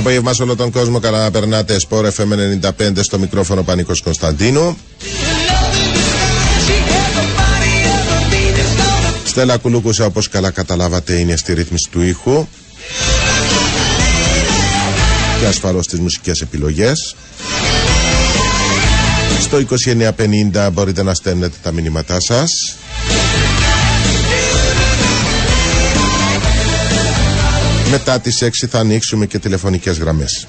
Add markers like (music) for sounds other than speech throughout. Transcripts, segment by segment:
Καλό απόγευμα σε όλο τον κόσμο. Καλά να περνάτε. Σπορ FM 95 στο μικρόφωνο Πανίκο Κωνσταντίνου. Στέλλα Κουλούκουσα, όπως καλά καταλάβατε, είναι στη ρύθμιση του ήχου. Και ασφαλώς τι μουσικές επιλογές. Στο 2950 μπορείτε να στέλνετε τα μηνύματά σας. Μετά τις 6 θα ανοίξουμε και τηλεφωνικές γραμμές.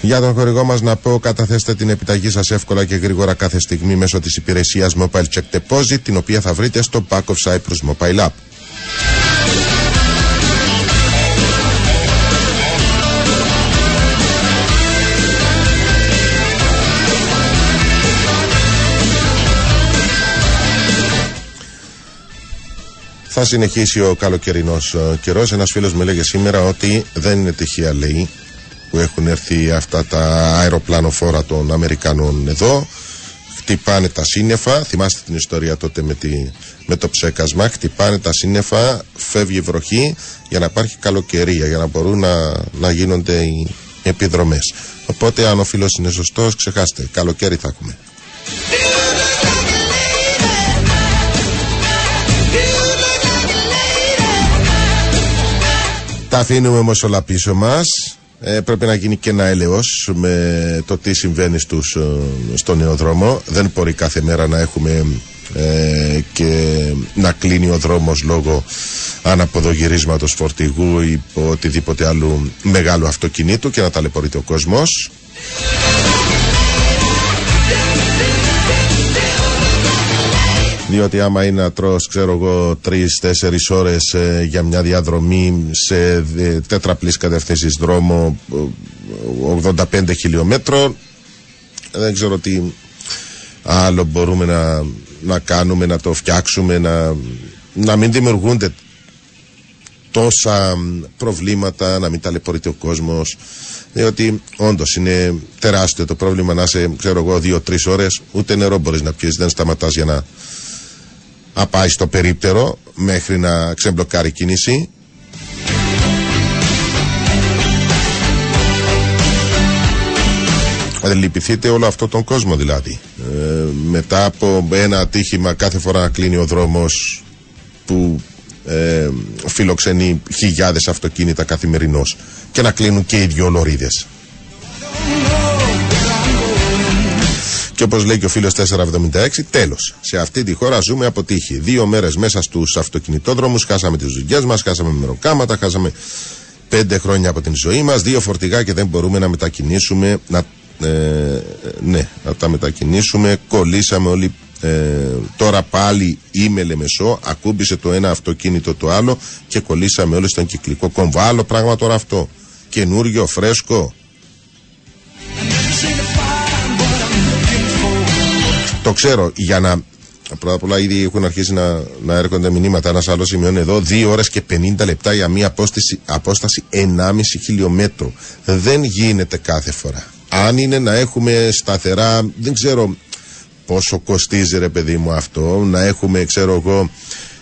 Για τον χορηγό μας να πω καταθέστε την επιταγή σας εύκολα και γρήγορα κάθε στιγμή μέσω της υπηρεσίας Mobile Check Deposit την οποία θα βρείτε στο Back of Cyprus Mobile App. Θα συνεχίσει ο καλοκαιρινός ε, καιρός. Ένας φίλος μου έλεγε σήμερα ότι δεν είναι τυχαία, λέει, που έχουν έρθει αυτά τα αεροπλάνοφόρα των Αμερικανών εδώ. Χτυπάνε τα σύννεφα. Θυμάστε την ιστορία τότε με, τη, με το ψέκασμα. Χτυπάνε τα σύννεφα, φεύγει η βροχή για να υπάρχει καλοκαιρία, για να μπορούν να, να γίνονται οι επιδρομές. Οπότε, αν ο φίλος είναι σωστός, ξεχάστε. Καλοκαίρι θα έχουμε. Τα αφήνουμε όμως όλα πίσω μας. Ε, πρέπει να γίνει και ένα έλεος με το τι συμβαίνει στους, ε, στο νεοδρόμο. Δεν μπορεί κάθε μέρα να έχουμε ε, και να κλείνει ο δρόμος λόγω αναποδογυρίσματος φορτηγού ή οτιδήποτε άλλου μεγάλου αυτοκινήτου και να ταλαιπωρείται ο κόσμος. Διότι άμα είναι να τρως, ξέρω εγώ, τρει-τέσσερι ώρες ε, για μια διαδρομή σε ε, τέτραπλή κατεύθυνση δρόμο 85 χιλιόμετρων, δεν ξέρω τι άλλο μπορούμε να, να κάνουμε, να το φτιάξουμε, να, να μην δημιουργούνται τόσα προβλήματα, να μην ταλαιπωρείται ο κόσμος. Διότι όντως είναι τεράστιο το πρόβλημα να είσαι, ξέρω εγώ, δύο-τρει ώρες, ούτε νερό μπορείς να πιεις, δεν σταματάς για να να πάει στο περίπτερο μέχρι να ξεμπλοκάρει κίνηση. Λυπηθείτε όλο αυτό τον κόσμο δηλαδή. Ε, μετά από ένα ατύχημα κάθε φορά να κλείνει ο δρόμος που ε, φιλοξενεί χιλιάδες αυτοκίνητα καθημερινώς και να κλείνουν και οι δυο λωρίδες. Και όπως λέει και ο φίλος 476, τέλος. Σε αυτή τη χώρα ζούμε από τύχη. Δύο μέρες μέσα στους αυτοκινητόδρομους χάσαμε τις δουλειές μας, χάσαμε μεροκάματα, χάσαμε πέντε χρόνια από την ζωή μας, δύο φορτηγά και δεν μπορούμε να μετακινήσουμε. Να, ε, ναι, να τα μετακινήσουμε. Κολλήσαμε όλοι. Ε, τώρα πάλι είμαι λεμεσό, ακούμπησε το ένα αυτοκίνητο το άλλο και κολλήσαμε όλοι στον κυκλικό κόμβο. Άλλο πράγμα τώρα αυτό. Καινούριο, φρέσκο. Το ξέρω για να. Πρώτα απ' όλα, ήδη έχουν αρχίσει να, να έρχονται μηνύματα. Ένας άλλος σημειώνει εδώ 2 ώρες και 50 λεπτά για μία απόσταση, απόσταση 1,5 χιλιόμετρο. Δεν γίνεται κάθε φορά. Αν είναι να έχουμε σταθερά, δεν ξέρω πόσο κοστίζει ρε παιδί μου αυτό, να έχουμε, ξέρω εγώ,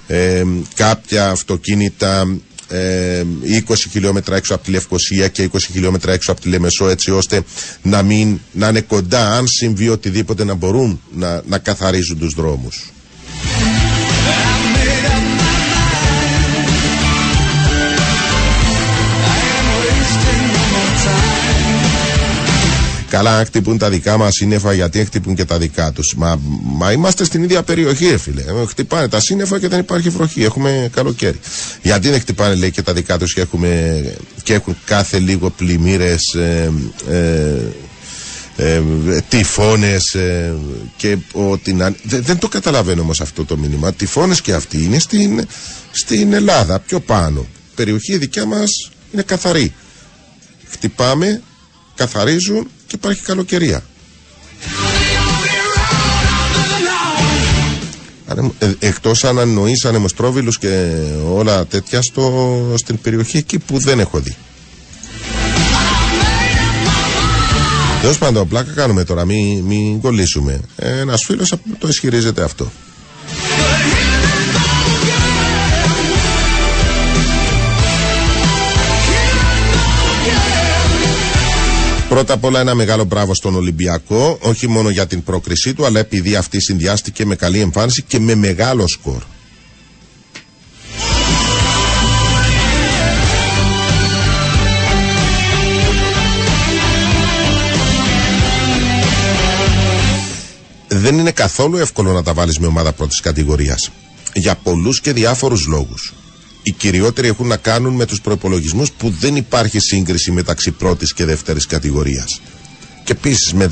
ε, κάποια αυτοκίνητα 20 ε, χιλιόμετρα έξω από τη Λευκοσία και 20 χιλιόμετρα έξω από τη Λεμεσό έτσι ώστε να μην να είναι κοντά αν συμβεί οτιδήποτε να μπορούν να, να καθαρίζουν τους δρόμους. Καλά, αν χτυπούν τα δικά μας σύννεφα, γιατί χτυπούν και τα δικά τους. Μα, μα είμαστε στην ίδια περιοχή, φίλε. Ε, χτυπάνε τα σύννεφα και δεν υπάρχει βροχή. Έχουμε καλοκαίρι. Γιατί δεν χτυπάνε, λέει, και τα δικά τους και, και έχουν κάθε λίγο πλημμύρες. Ε, ε, ε, τυφώνες ε, και ότι να... δεν, δεν το καταλαβαίνω όμως αυτό το μήνυμα τυφώνες και αυτοί είναι στην, στην Ελλάδα πιο πάνω περιοχή δικιά μας είναι καθαρή χτυπάμε καθαρίζουν και υπάρχει καλοκαιρία. Ε, εκτός αν αννοείς ανεμοστρόβιλους και όλα τέτοια στο, στην περιοχή εκεί που δεν έχω δει. Τέλος πάντων, πλάκα κάνουμε τώρα, μην, μην κολλήσουμε. Ένας φίλος το ισχυρίζεται αυτό. Πρώτα απ' όλα ένα μεγάλο μπράβο στον Ολυμπιακό, όχι μόνο για την πρόκρισή του, αλλά επειδή αυτή συνδυάστηκε με καλή εμφάνιση και με μεγάλο σκορ. Δεν είναι καθόλου εύκολο να τα βάλεις με ομάδα πρώτης κατηγορίας. Για πολλούς και διάφορους λόγους οι κυριότεροι έχουν να κάνουν με τους προπολογισμού που δεν υπάρχει σύγκριση μεταξύ πρώτης και δεύτερης κατηγορίας. Και επίσης με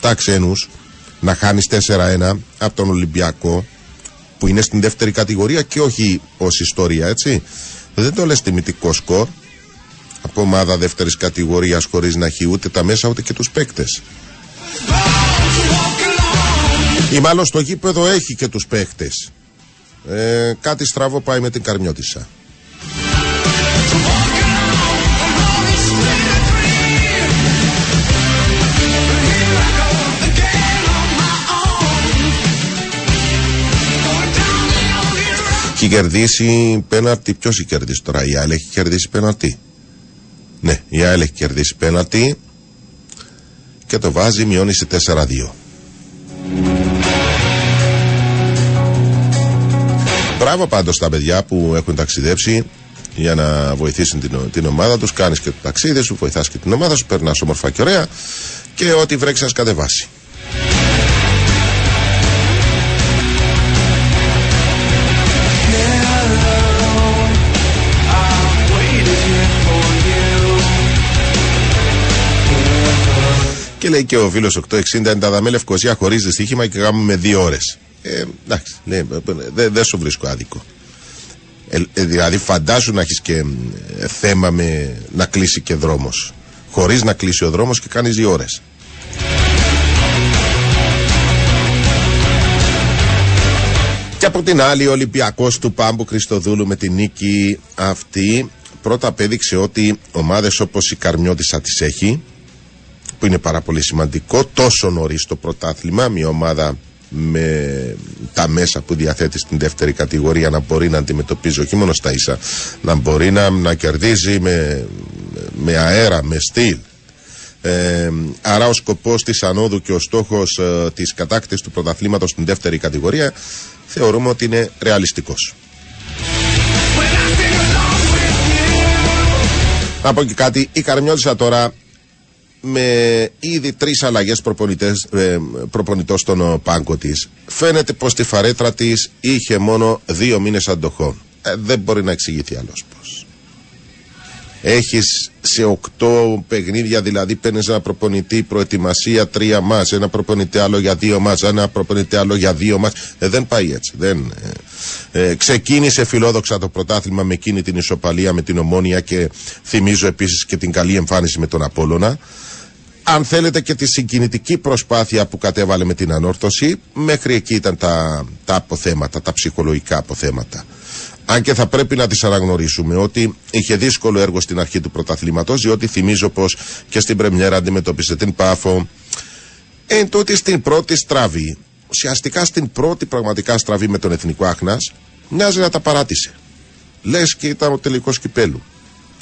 16-17 ξένους να χάνεις 4-1 από τον Ολυμπιακό που είναι στην δεύτερη κατηγορία και όχι ως ιστορία έτσι. Δεν το λες τιμητικό σκορ από ομάδα δεύτερης κατηγορίας χωρίς να έχει ούτε τα μέσα ούτε και τους παίκτες. Ή μάλλον στο γήπεδο έχει και τους παίκτες. Ε, κάτι στραβό πάει με την Καρμιώτισσα. Έχει κερδίσει πέναρτη. Ποιος έχει κερδίσει τώρα, η ΑΕΛ έχει κερδίσει πέναρτη. Ναι, η ΑΕΛ έχει κερδίσει πέναρτη και το βάζει, μειώνει σε 4-2. Μπράβο πάντως στα παιδιά που έχουν ταξιδέψει για να βοηθήσουν την, την ομάδα τους. Κάνεις και το ταξίδι σου, βοηθάς και την ομάδα σου, περνάς όμορφα και ωραία και ό,τι βρέξεις να κατεβάσει. Και λέει και ο φίλος 860 είναι τα δαμέ Λευκοσία χωρί δυστύχημα και κάνουμε δύο ώρες. Ε, εντάξει, ναι, δεν δε σου βρίσκω άδικο. Ε, ε, δηλαδή φαντάσου να έχεις και ε, θέμα με να κλείσει και δρόμος. Χωρίς να κλείσει ο δρόμος και κάνεις δύο ώρες. Και από την άλλη ο Ολυμπιακός του Πάμπου Χριστοδούλου με την νίκη αυτή πρώτα απέδειξε ότι ομάδες όπως η Καρμιώτησα τις έχει που είναι πάρα πολύ σημαντικό τόσο νωρίς το πρωτάθλημα μια ομάδα με τα μέσα που διαθέτει στην δεύτερη κατηγορία να μπορεί να αντιμετωπίζει όχι μόνο στα ίσα, να μπορεί να, να κερδίζει με, με αέρα, με στυλ. Ε, άρα ο σκοπός της ανόδου και ο στόχος ε, της κατάκτησης του πρωταθλήματος στην δεύτερη κατηγορία θεωρούμε ότι είναι ρεαλιστικός. Να πω και κάτι, η Καρμιώτησα τώρα με ήδη τρεις αλλαγές ε, προπονητών στον πάγκο της. Φαίνεται πως τη φαρέτρα της είχε μόνο δύο μήνες αντοχών. Ε, δεν μπορεί να εξηγηθεί άλλος πως έχεις σε οκτώ παιχνίδια δηλαδή παίρνεις ένα προπονητή προετοιμασία τρία μας ένα προπονητή άλλο για δύο μας ένα προπονητή άλλο για δύο μας ε, δεν πάει έτσι δεν, ε, ξεκίνησε φιλόδοξα το πρωτάθλημα με εκείνη την ισοπαλία με την Ομόνια και θυμίζω επίσης και την καλή εμφάνιση με τον Απόλλωνα αν θέλετε και τη συγκινητική προσπάθεια που κατέβαλε με την ανόρθωση, μέχρι εκεί ήταν τα, τα αποθέματα, τα ψυχολογικά αποθέματα. Αν και θα πρέπει να τις αναγνωρίσουμε ότι είχε δύσκολο έργο στην αρχή του πρωταθλήματος, διότι θυμίζω πως και στην πρεμιέρα αντιμετώπισε την Πάφο. Εν τότε στην πρώτη στραβή, ουσιαστικά στην πρώτη πραγματικά στραβή με τον Εθνικό Άχνας, μοιάζει να τα παράτησε. Λες και ήταν ο τελικός κυπέλου.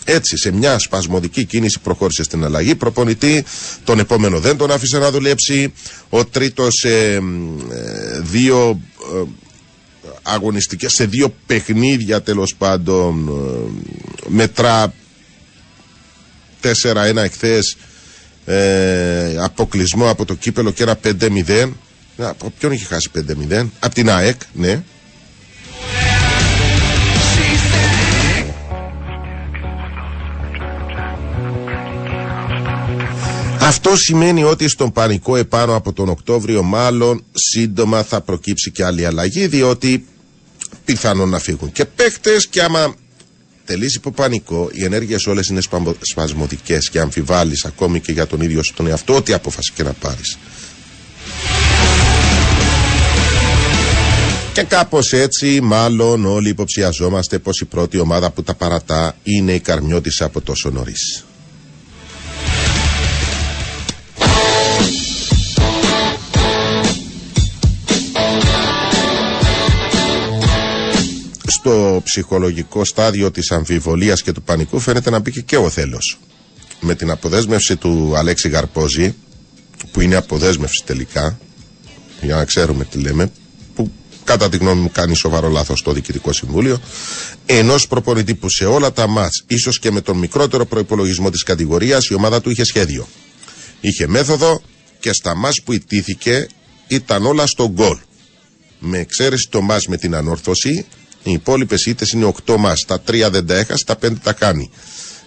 Έτσι, σε μια σπασμωδική κίνηση προχώρησε στην αλλαγή. Προπονητή, τον επόμενο δεν τον άφησε να δουλέψει. Ο τρίτος σε δύο ε, αγωνιστικές, σε δύο παιχνίδια τέλος πάντων, ε, μετρά 4-1 εχθές. Ε, αποκλεισμό από το κύπελο και ένα 5-0. Από ποιον είχε χάσει 5-0, από την ΑΕΚ, ναι. Αυτό σημαίνει ότι στον πανικό επάνω από τον Οκτώβριο μάλλον σύντομα θα προκύψει και άλλη αλλαγή διότι πιθανόν να φύγουν και παίχτες και άμα τελείσει υπό πανικό οι ενέργειες όλες είναι σπασμωδικές και αμφιβάλλεις ακόμη και για τον ίδιο σου τον εαυτό ό,τι απόφαση και να πάρεις. Και κάπως έτσι μάλλον όλοι υποψιαζόμαστε πως η πρώτη ομάδα που τα παρατά είναι η Καρμιώτης από τόσο νωρίς. Στο ψυχολογικό στάδιο της αμφιβολίας και του πανικού φαίνεται να μπήκε και ο θέλος. Με την αποδέσμευση του Αλέξη Γαρπόζη, που είναι αποδέσμευση τελικά, για να ξέρουμε τι λέμε, που κατά τη γνώμη μου κάνει σοβαρό λάθος στο Διοικητικό Συμβούλιο, ενός προπονητή που σε όλα τα μάτς, ίσως και με τον μικρότερο προϋπολογισμό της κατηγορίας, η ομάδα του είχε σχέδιο. Είχε μέθοδο και στα μάτς που ιτήθηκε ήταν όλα στο γκολ. Με εξαίρεση το μάτς με την ανόρθωση, οι υπόλοιπες ήττες είναι 8 μας. Τα 3 δεν τα έχασε, τα 5 τα κάνει.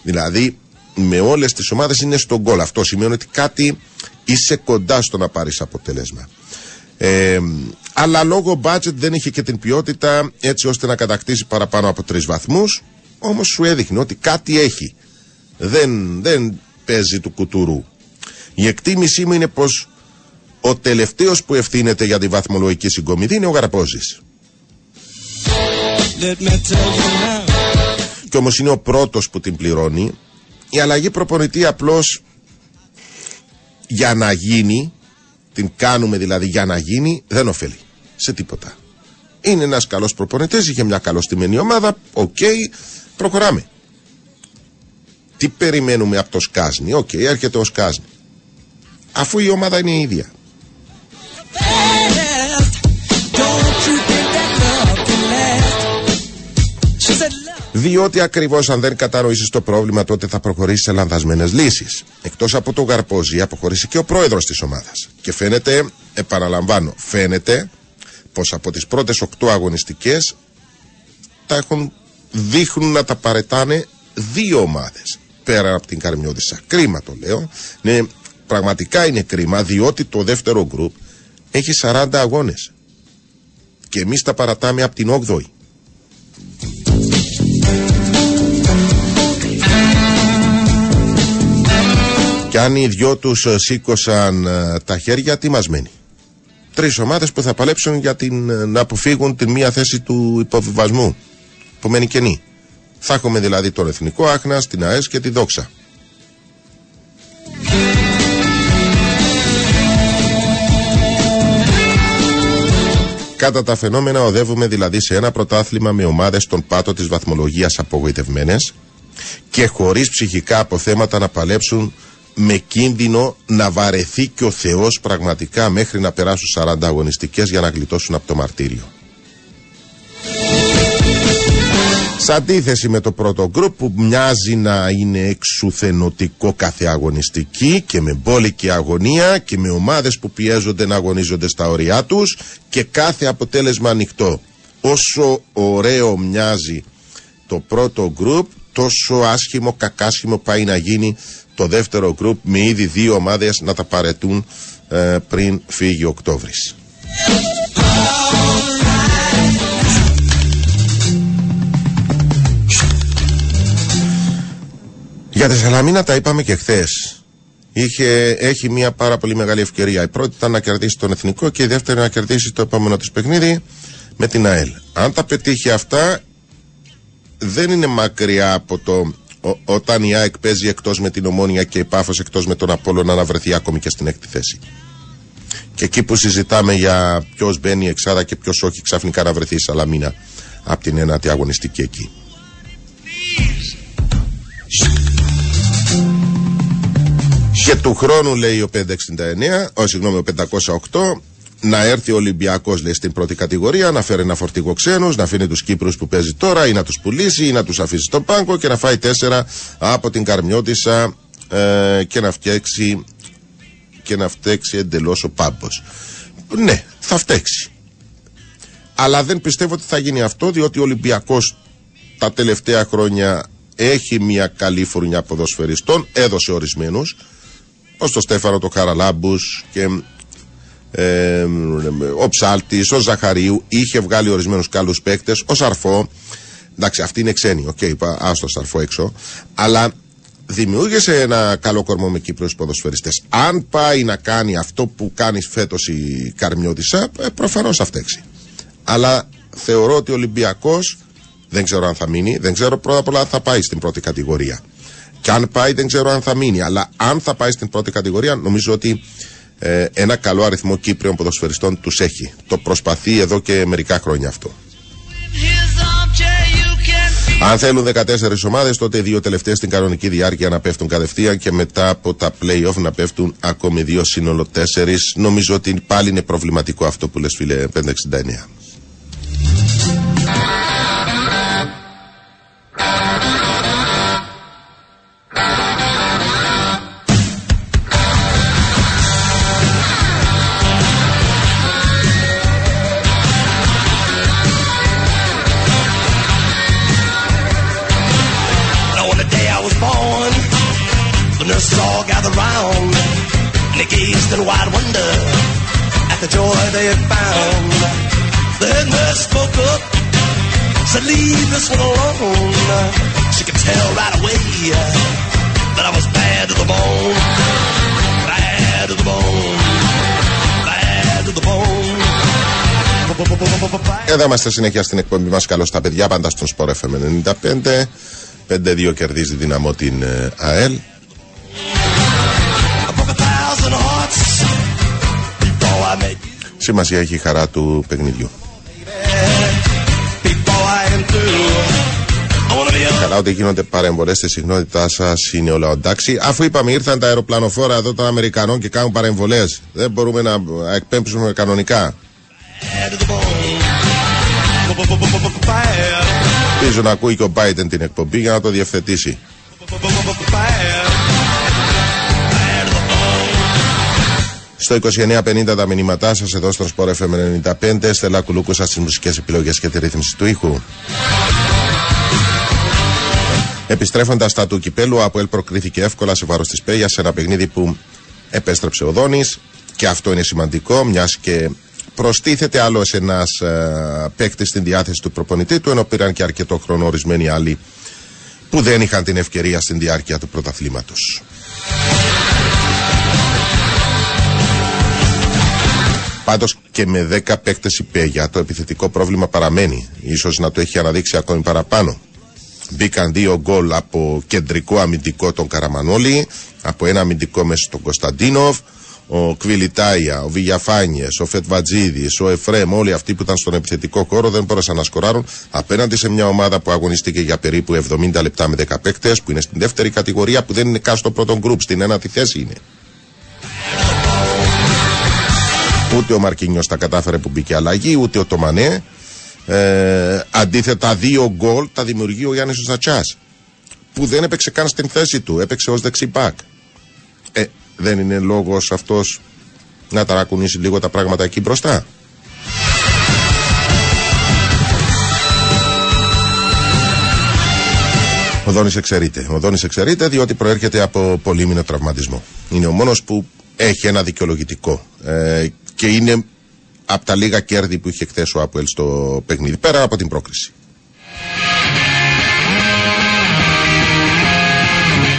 Δηλαδή, με όλες τις ομάδες είναι στον γκολ. Αυτό σημαίνει ότι κάτι είσαι κοντά στο να πάρεις αποτέλεσμα. Ε, αλλά λόγω budget δεν είχε και την ποιότητα έτσι ώστε να κατακτήσει παραπάνω από τρεις βαθμούς. Όμως σου έδειχνε ότι κάτι έχει. Δεν, δεν παίζει του κουτουρού. Η εκτίμησή μου είναι πως ο τελευταίος που ευθύνεται για τη βαθμολογική συγκομιδή είναι ο Γαραπόζης. Και όμως είναι ο πρώτος που την πληρώνει. Η αλλαγή προπονητή απλώς για να γίνει, την κάνουμε δηλαδή για να γίνει, δεν ωφελεί σε τίποτα. Είναι ένας καλός προπονητής, είχε μια καλοστημένη ομάδα. Οκ, προχωράμε. Τι περιμένουμε από το Σκάσνη. Οκ, έρχεται ο Σκάσνη. Αφού η ομάδα είναι η ίδια. Διότι ακριβώς αν δεν κατανοήσεις το πρόβλημα, τότε θα προχωρήσεις σε λανθασμένες λύσεις. Εκτός από τον Γαρπόζη, αποχωρήσει και ο πρόεδρος της ομάδας. Και φαίνεται, επαναλαμβάνω, φαίνεται πως από τις πρώτες οκτώ αγωνιστικές τα έχουν, δείχνουν να τα παρετάνε δύο ομάδες πέρα από την Καρμιώδησα. Κρίμα το λέω. Ναι, πραγματικά είναι κρίμα διότι το δεύτερο γκρουπ έχει 40 αγώνες. Και εμείς τα παρατάμε από την 8η. Και αν οι δυο τους ε, σήκωσαν ε, τα χέρια, τι μας μένει; Τρεις ομάδες που θα παλέψουν για την, ε, να αποφύγουν την μία θέση του υποβιβασμού που μένει κενή. Θα έχουμε δηλαδή τον Εθνικό Άχνα, την ΑΕΣ και τη Δόξα. Κατά τα φαινόμενα οδεύουμε δηλαδή σε ένα πρωτάθλημα με ομάδες στον πάτο της βαθμολογίας απογοητευμένες και χωρίς ψυχικά αποθέματα να παλέψουν με κίνδυνο να βαρεθεί και ο Θεός πραγματικά μέχρι να περάσουν 40 αγωνιστικές για να γλιτώσουν από το μαρτύριο. Σε αντίθεση με το πρώτο γκρουπ που μοιάζει να είναι εξουθενωτικό κάθε αγωνιστική και με μπόλικη αγωνία και με ομάδες που πιέζονται να αγωνίζονται στα ωριά τους και κάθε αποτέλεσμα ανοιχτό. Όσο ωραίο μοιάζει το πρώτο γκρουπ τόσο άσχημο, κακάσχημο πάει να γίνει το δεύτερο γκρουπ με ήδη δύο ομάδες να τα παρετούν ε, πριν φύγει ο Οκτώβρης. Για τη Σαλαμίνα τα είπαμε και χθες. έχει μια πάρα πολύ μεγάλη ευκαιρία. Η πρώτη ήταν να κερδίσει τον Εθνικό και η δεύτερη να κερδίσει το επόμενο της παιχνίδι με την ΑΕΛ. Αν τα πετύχει αυτά, δεν είναι μακριά από το όταν η ΑΕΚ παίζει εκτός με την Ομόνια και η Πάφος εκτός με τον Απόλλωνα να βρεθεί ακόμη και στην έκτη θέση. Και εκεί που συζητάμε για ποιος μπαίνει εξάδα και ποιος όχι, ξαφνικά να βρεθεί η Σαλαμίνα από την ένατη αγωνιστική εκεί. Και του χρόνου λέει ο 569, ο, συγγνώμη, ο 508, να έρθει ο Ολυμπιακός, λέει, στην πρώτη κατηγορία, να φέρει ένα φορτηγό ξένου, να αφήνει τους Κύπρους που παίζει τώρα ή να τους πουλήσει ή να τους αφήσει στον πάγκο και να φάει τέσσερα από την Καρμιώτησα ε, και να φτιάξει και να φταίξει εντελώς ο πάμπο. Ναι, θα φταίξει. Αλλά δεν πιστεύω ότι θα γίνει αυτό διότι ο Ολυμπιακός τα τελευταία χρόνια έχει μια καλή φουρνιά ποδοσφαιριστών, έδωσε ορισμένους, όπως το Στέφανο, το Καραλάμπου και ε, ο Ψάλτης, ο Ζαχαρίου, είχε βγάλει ορισμένους καλούς παίκτες, ο Σαρφό. Εντάξει, αυτή είναι ξένη, OK, okay, είπα, άστο Σαρφό έξω. Αλλά δημιούργησε ένα καλό κορμό με Κύπριους ποδοσφαιριστές. Αν πάει να κάνει αυτό που κάνει φέτος η Καρμιώτισσα, ε, προφανώς θα φταίξει. Αλλά θεωρώ ότι ο Ολυμπιακός δεν ξέρω αν θα μείνει, δεν ξέρω πρώτα απ' όλα αν θα πάει στην πρώτη κατηγορία. Και αν πάει, δεν ξέρω αν θα μείνει. Αλλά αν θα πάει στην πρώτη κατηγορία, νομίζω ότι ε, ένα καλό αριθμό Κύπριων ποδοσφαιριστών τους έχει. Το προσπαθεί εδώ και μερικά χρόνια αυτό. Αν θέλουν 14 ομάδες, τότε οι δύο τελευταίες στην κανονική διάρκεια να πέφτουν κατευθείαν και μετά από τα playoff να πέφτουν ακόμη δύο σύνολο 4. Νομίζω ότι πάλι είναι προβληματικό αυτό που λες, φίλε 569. In wide wonder at the joy they had found. Then nurse spoke up, said, Leave this one alone. She could tell right away that I was bad to the bone. Bad to the bone. Bad to the bone. Εδώ είμαστε συνέχεια στην εκπομπή μας Καλώς τα παιδιά πάντα στον Σπορ FM 95 5-2 κερδίζει δυναμό την ΑΕΛ Σημασία έχει η χαρά του παιχνιδιού. Καλά ότι γίνονται παρεμβολές στη συχνότητά σας είναι όλα εντάξει. Αφού είπαμε ήρθαν τα αεροπλανοφόρα εδώ των Αμερικανών και κάνουν παρεμβολές, δεν μπορούμε να εκπέμψουμε κανονικά. Ελπίζω να ακούει και ο Biden την εκπομπή για να το διευθετήσει. Στο 2950 τα μηνύματά σας εδώ στο Sport FM 95. Στελά Κουλούκου σας τις μουσικές επιλογές και τη ρύθμιση του ήχου. Επιστρέφοντας στα του κυπέλου, από Ελ προκρίθηκε εύκολα σε βάρος της Πέγιας σε ένα παιχνίδι που επέστρεψε ο Δόνης. Και αυτό είναι σημαντικό, μιας και προστίθεται άλλος ένας ε, παίκτης στην διάθεση του προπονητή του, ενώ πήραν και αρκετό χρόνο ορισμένοι άλλοι που δεν είχαν την ευκαιρία στην διάρκεια του πρωταθλήματος. Πάντως και με 10 παίκτες υπέγεια το επιθετικό πρόβλημα παραμένει. σω να το έχει αναδείξει ακόμη παραπάνω. Μπήκαν δύο γκολ από κεντρικό αμυντικό τον Καραμανόλη, από ένα αμυντικό μέσα στον Κωνσταντίνοφ, ο Κβιλιτάια, ο Βηγιαφάνιες, ο Φετβατζίδης, ο Εφρέμ, όλοι αυτοί που ήταν στον επιθετικό χώρο δεν μπόρεσαν να σκοράρουν απέναντι σε μια ομάδα που αγωνίστηκε για περίπου 70 λεπτά με 10 παίκτες, που είναι στην δεύτερη κατηγορία, που δεν είναι καν στο πρώτο γκρουπ, στην ένατη θέση είναι. Ούτε ο Μαρκίνιο τα κατάφερε που μπήκε αλλαγή, ούτε ο Τομανέ. Ε, αντίθετα, δύο γκολ τα δημιουργεί ο Γιάννης Ζατσά. Που δεν έπαιξε καν στην θέση του, έπαιξε ως δεξιπάκ. Ε, δεν είναι λόγος αυτός να ταρακουνήσει λίγο τα πράγματα εκεί μπροστά. Ο Δόνης εξαιρείται. Ο Δόνης εξαιρείται διότι προέρχεται από πολύμηνο τραυματισμό. Είναι ο μόνος που έχει ένα δικαιολογητικό. Ε, και είναι από τα λίγα κέρδη που είχε χθες ο Άπουελ στο παιχνίδι, πέρα από την πρόκριση.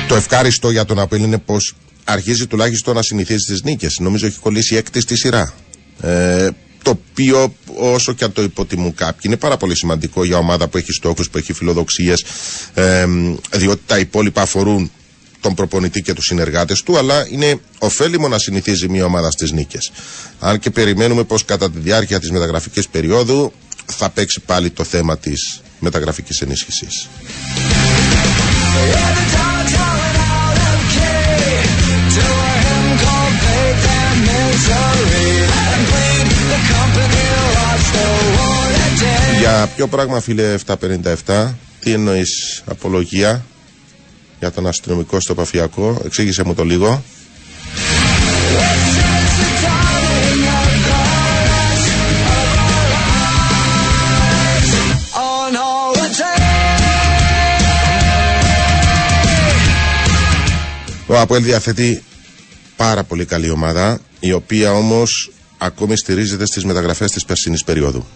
Το ευχάριστο για τον Απέλ είναι πως αρχίζει τουλάχιστον να συνηθίζει τις νίκες. Νομίζω έχει κολλήσει έκτη στη σειρά. Ε, το οποίο όσο και αν το υποτιμούν κάποιοι είναι πάρα πολύ σημαντικό για ομάδα που έχει στόχους, που έχει φιλοδοξίες ε, διότι τα υπόλοιπα αφορούν τον προπονητή και τους συνεργάτες του, αλλά είναι ωφέλιμο να συνηθίζει μια ομάδα στις νίκες. Αν και περιμένουμε πως κατά τη διάρκεια της μεταγραφικής περίοδου θα παίξει πάλι το θέμα της μεταγραφικής ενίσχυσης. Για ποιο πράγμα φίλε 757 Τι εννοείς απολογία; Για τον αστυνομικό στο Παφιακό. Εξήγησε μου το λίγο. Ο Αποέλ διαθέτει πάρα πολύ καλή ομάδα, η οποία όμως ακόμη στηρίζεται στις μεταγραφές της περσινής περίοδου.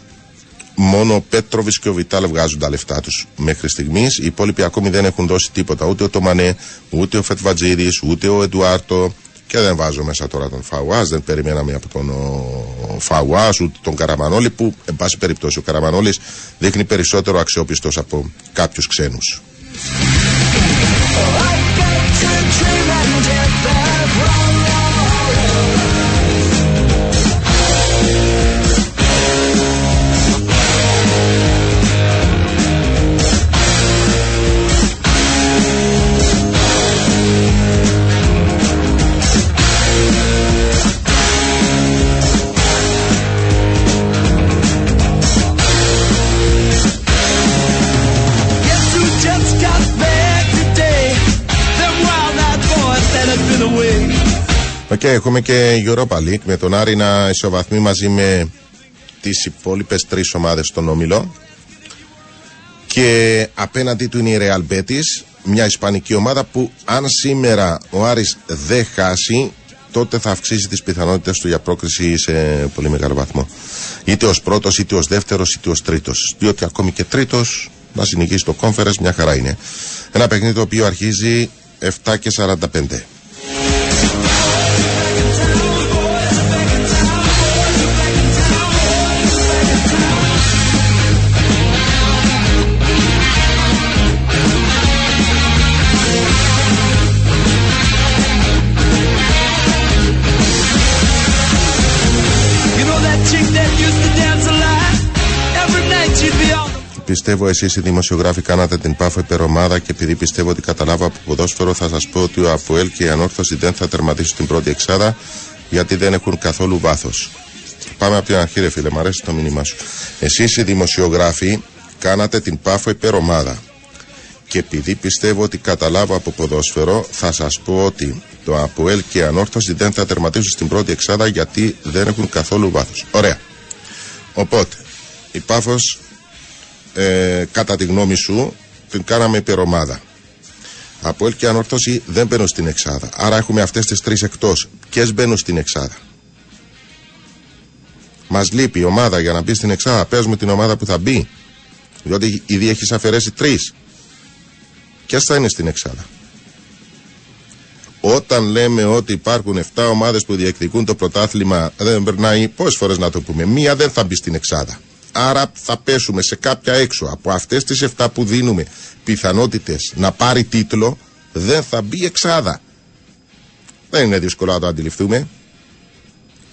Μόνο ο Πέτροβιτ και ο Βιτάλ βγάζουν τα λεφτά τους μέχρι στιγμής. Οι υπόλοιποι ακόμη δεν έχουν δώσει τίποτα. Ούτε ο Τομανέ, ούτε ο Φετβατζίδης, ούτε ο Εντουάρτο. Και δεν βάζω μέσα τώρα τον Φαουάς. Δεν περιμέναμε από τον Φαουάς ούτε τον Καραμανόλη. Που, εν πάση περιπτώσει, ο Καραμανόλης δείχνει περισσότερο αξιόπιστος από κάποιους ξένους. Και έχουμε και Europa League με τον Άρη να ισοβαθμεί μαζί με τις υπόλοιπες τρεις ομάδες στον Όμιλο. Και απέναντί του είναι η Real Betis μια ισπανική ομάδα που αν σήμερα ο Άρης δεν χάσει τότε θα αυξήσει τις πιθανότητες του για πρόκριση σε πολύ μεγάλο βαθμό. Είτε ως πρώτος είτε ως δεύτερος είτε ως τρίτος. Διότι ακόμη και τρίτος να συνεχίσει το conference μια χαρά είναι. Ένα παιχνίδι το οποίο αρχίζει 7 και 45 Πιστεύω εσείς οι δημοσιογράφοι κάνατε την πάφο υπερομάδα και επειδή πιστεύω ότι καταλάβω από ποδόσφαιρο θα σας πω ότι ο Αφουέλ και η Ανόρθωση δεν θα τερματίσουν την πρώτη εξάδα γιατί δεν έχουν καθόλου βάθος. Πάμε από την αρχή, ρε φίλε, μου αρέσει το μήνυμά σου. Εσείς οι δημοσιογράφοι κάνατε την πάφο υπερομάδα. Και επειδή πιστεύω ότι καταλάβω από ποδόσφαιρο, θα σας πω ότι το Αποέλ και η Ανόρθωση δεν θα τερματίσουν στην πρώτη εξάδα γιατί δεν έχουν καθόλου βάθος. Ωραία. Οπότε, η Πάφος ε, κατά τη γνώμη σου, την κάναμε υπερομάδα. Από ελ και ανόρθωση δεν μπαίνουν στην εξάδα. Άρα έχουμε αυτές τις τρεις εκτός. Ποιες μπαίνουν στην εξάδα; Μας λείπει η ομάδα για να μπει στην εξάδα. Παίζουμε την ομάδα που θα μπει. Διότι ήδη έχεις αφαιρέσει τρεις. Ποιες θα είναι στην εξάδα; Όταν λέμε ότι υπάρχουν 7 ομάδες που διεκδικούν το πρωτάθλημα, δεν περνάει πόσες φορές να το πούμε. Μία δεν θα μπει στην εξάδα. Άρα θα πέσουμε σε κάποια έξω από αυτές τις 7 που δίνουμε πιθανότητες να πάρει τίτλο δεν θα μπει εξάδα. Δεν είναι δύσκολο να το αντιληφθούμε.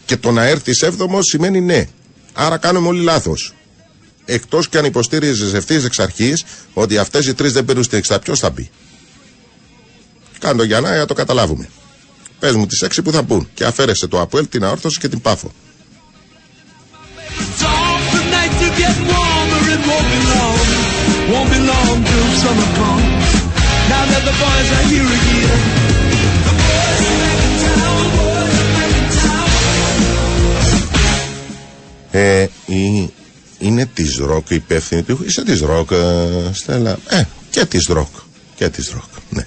Και το να έρθει έβδομο σημαίνει ναι. Άρα κάνουμε όλοι λάθος. Εκτός και αν υποστήριζε ευθύς εξ αρχής ότι αυτές οι τρεις δεν μπαίνουν στην εξάδα, ποιος θα μπει. Κάντο για να το καταλάβουμε. Πες μου τις έξι που θα μπουν και αφαίρεσε το Αποέλ, την Αόρθωση και την Πάφο. Get warmer, it won't be long. Won't be long till summer comes. Now that the boys are here again. The boys back in town, boys back in town. Ε, η, είναι της ροκ υπεύθυνη του. Είσαι της ροκ, Στέλλα. Ε, και της ροκ. Και της ροκ, ναι.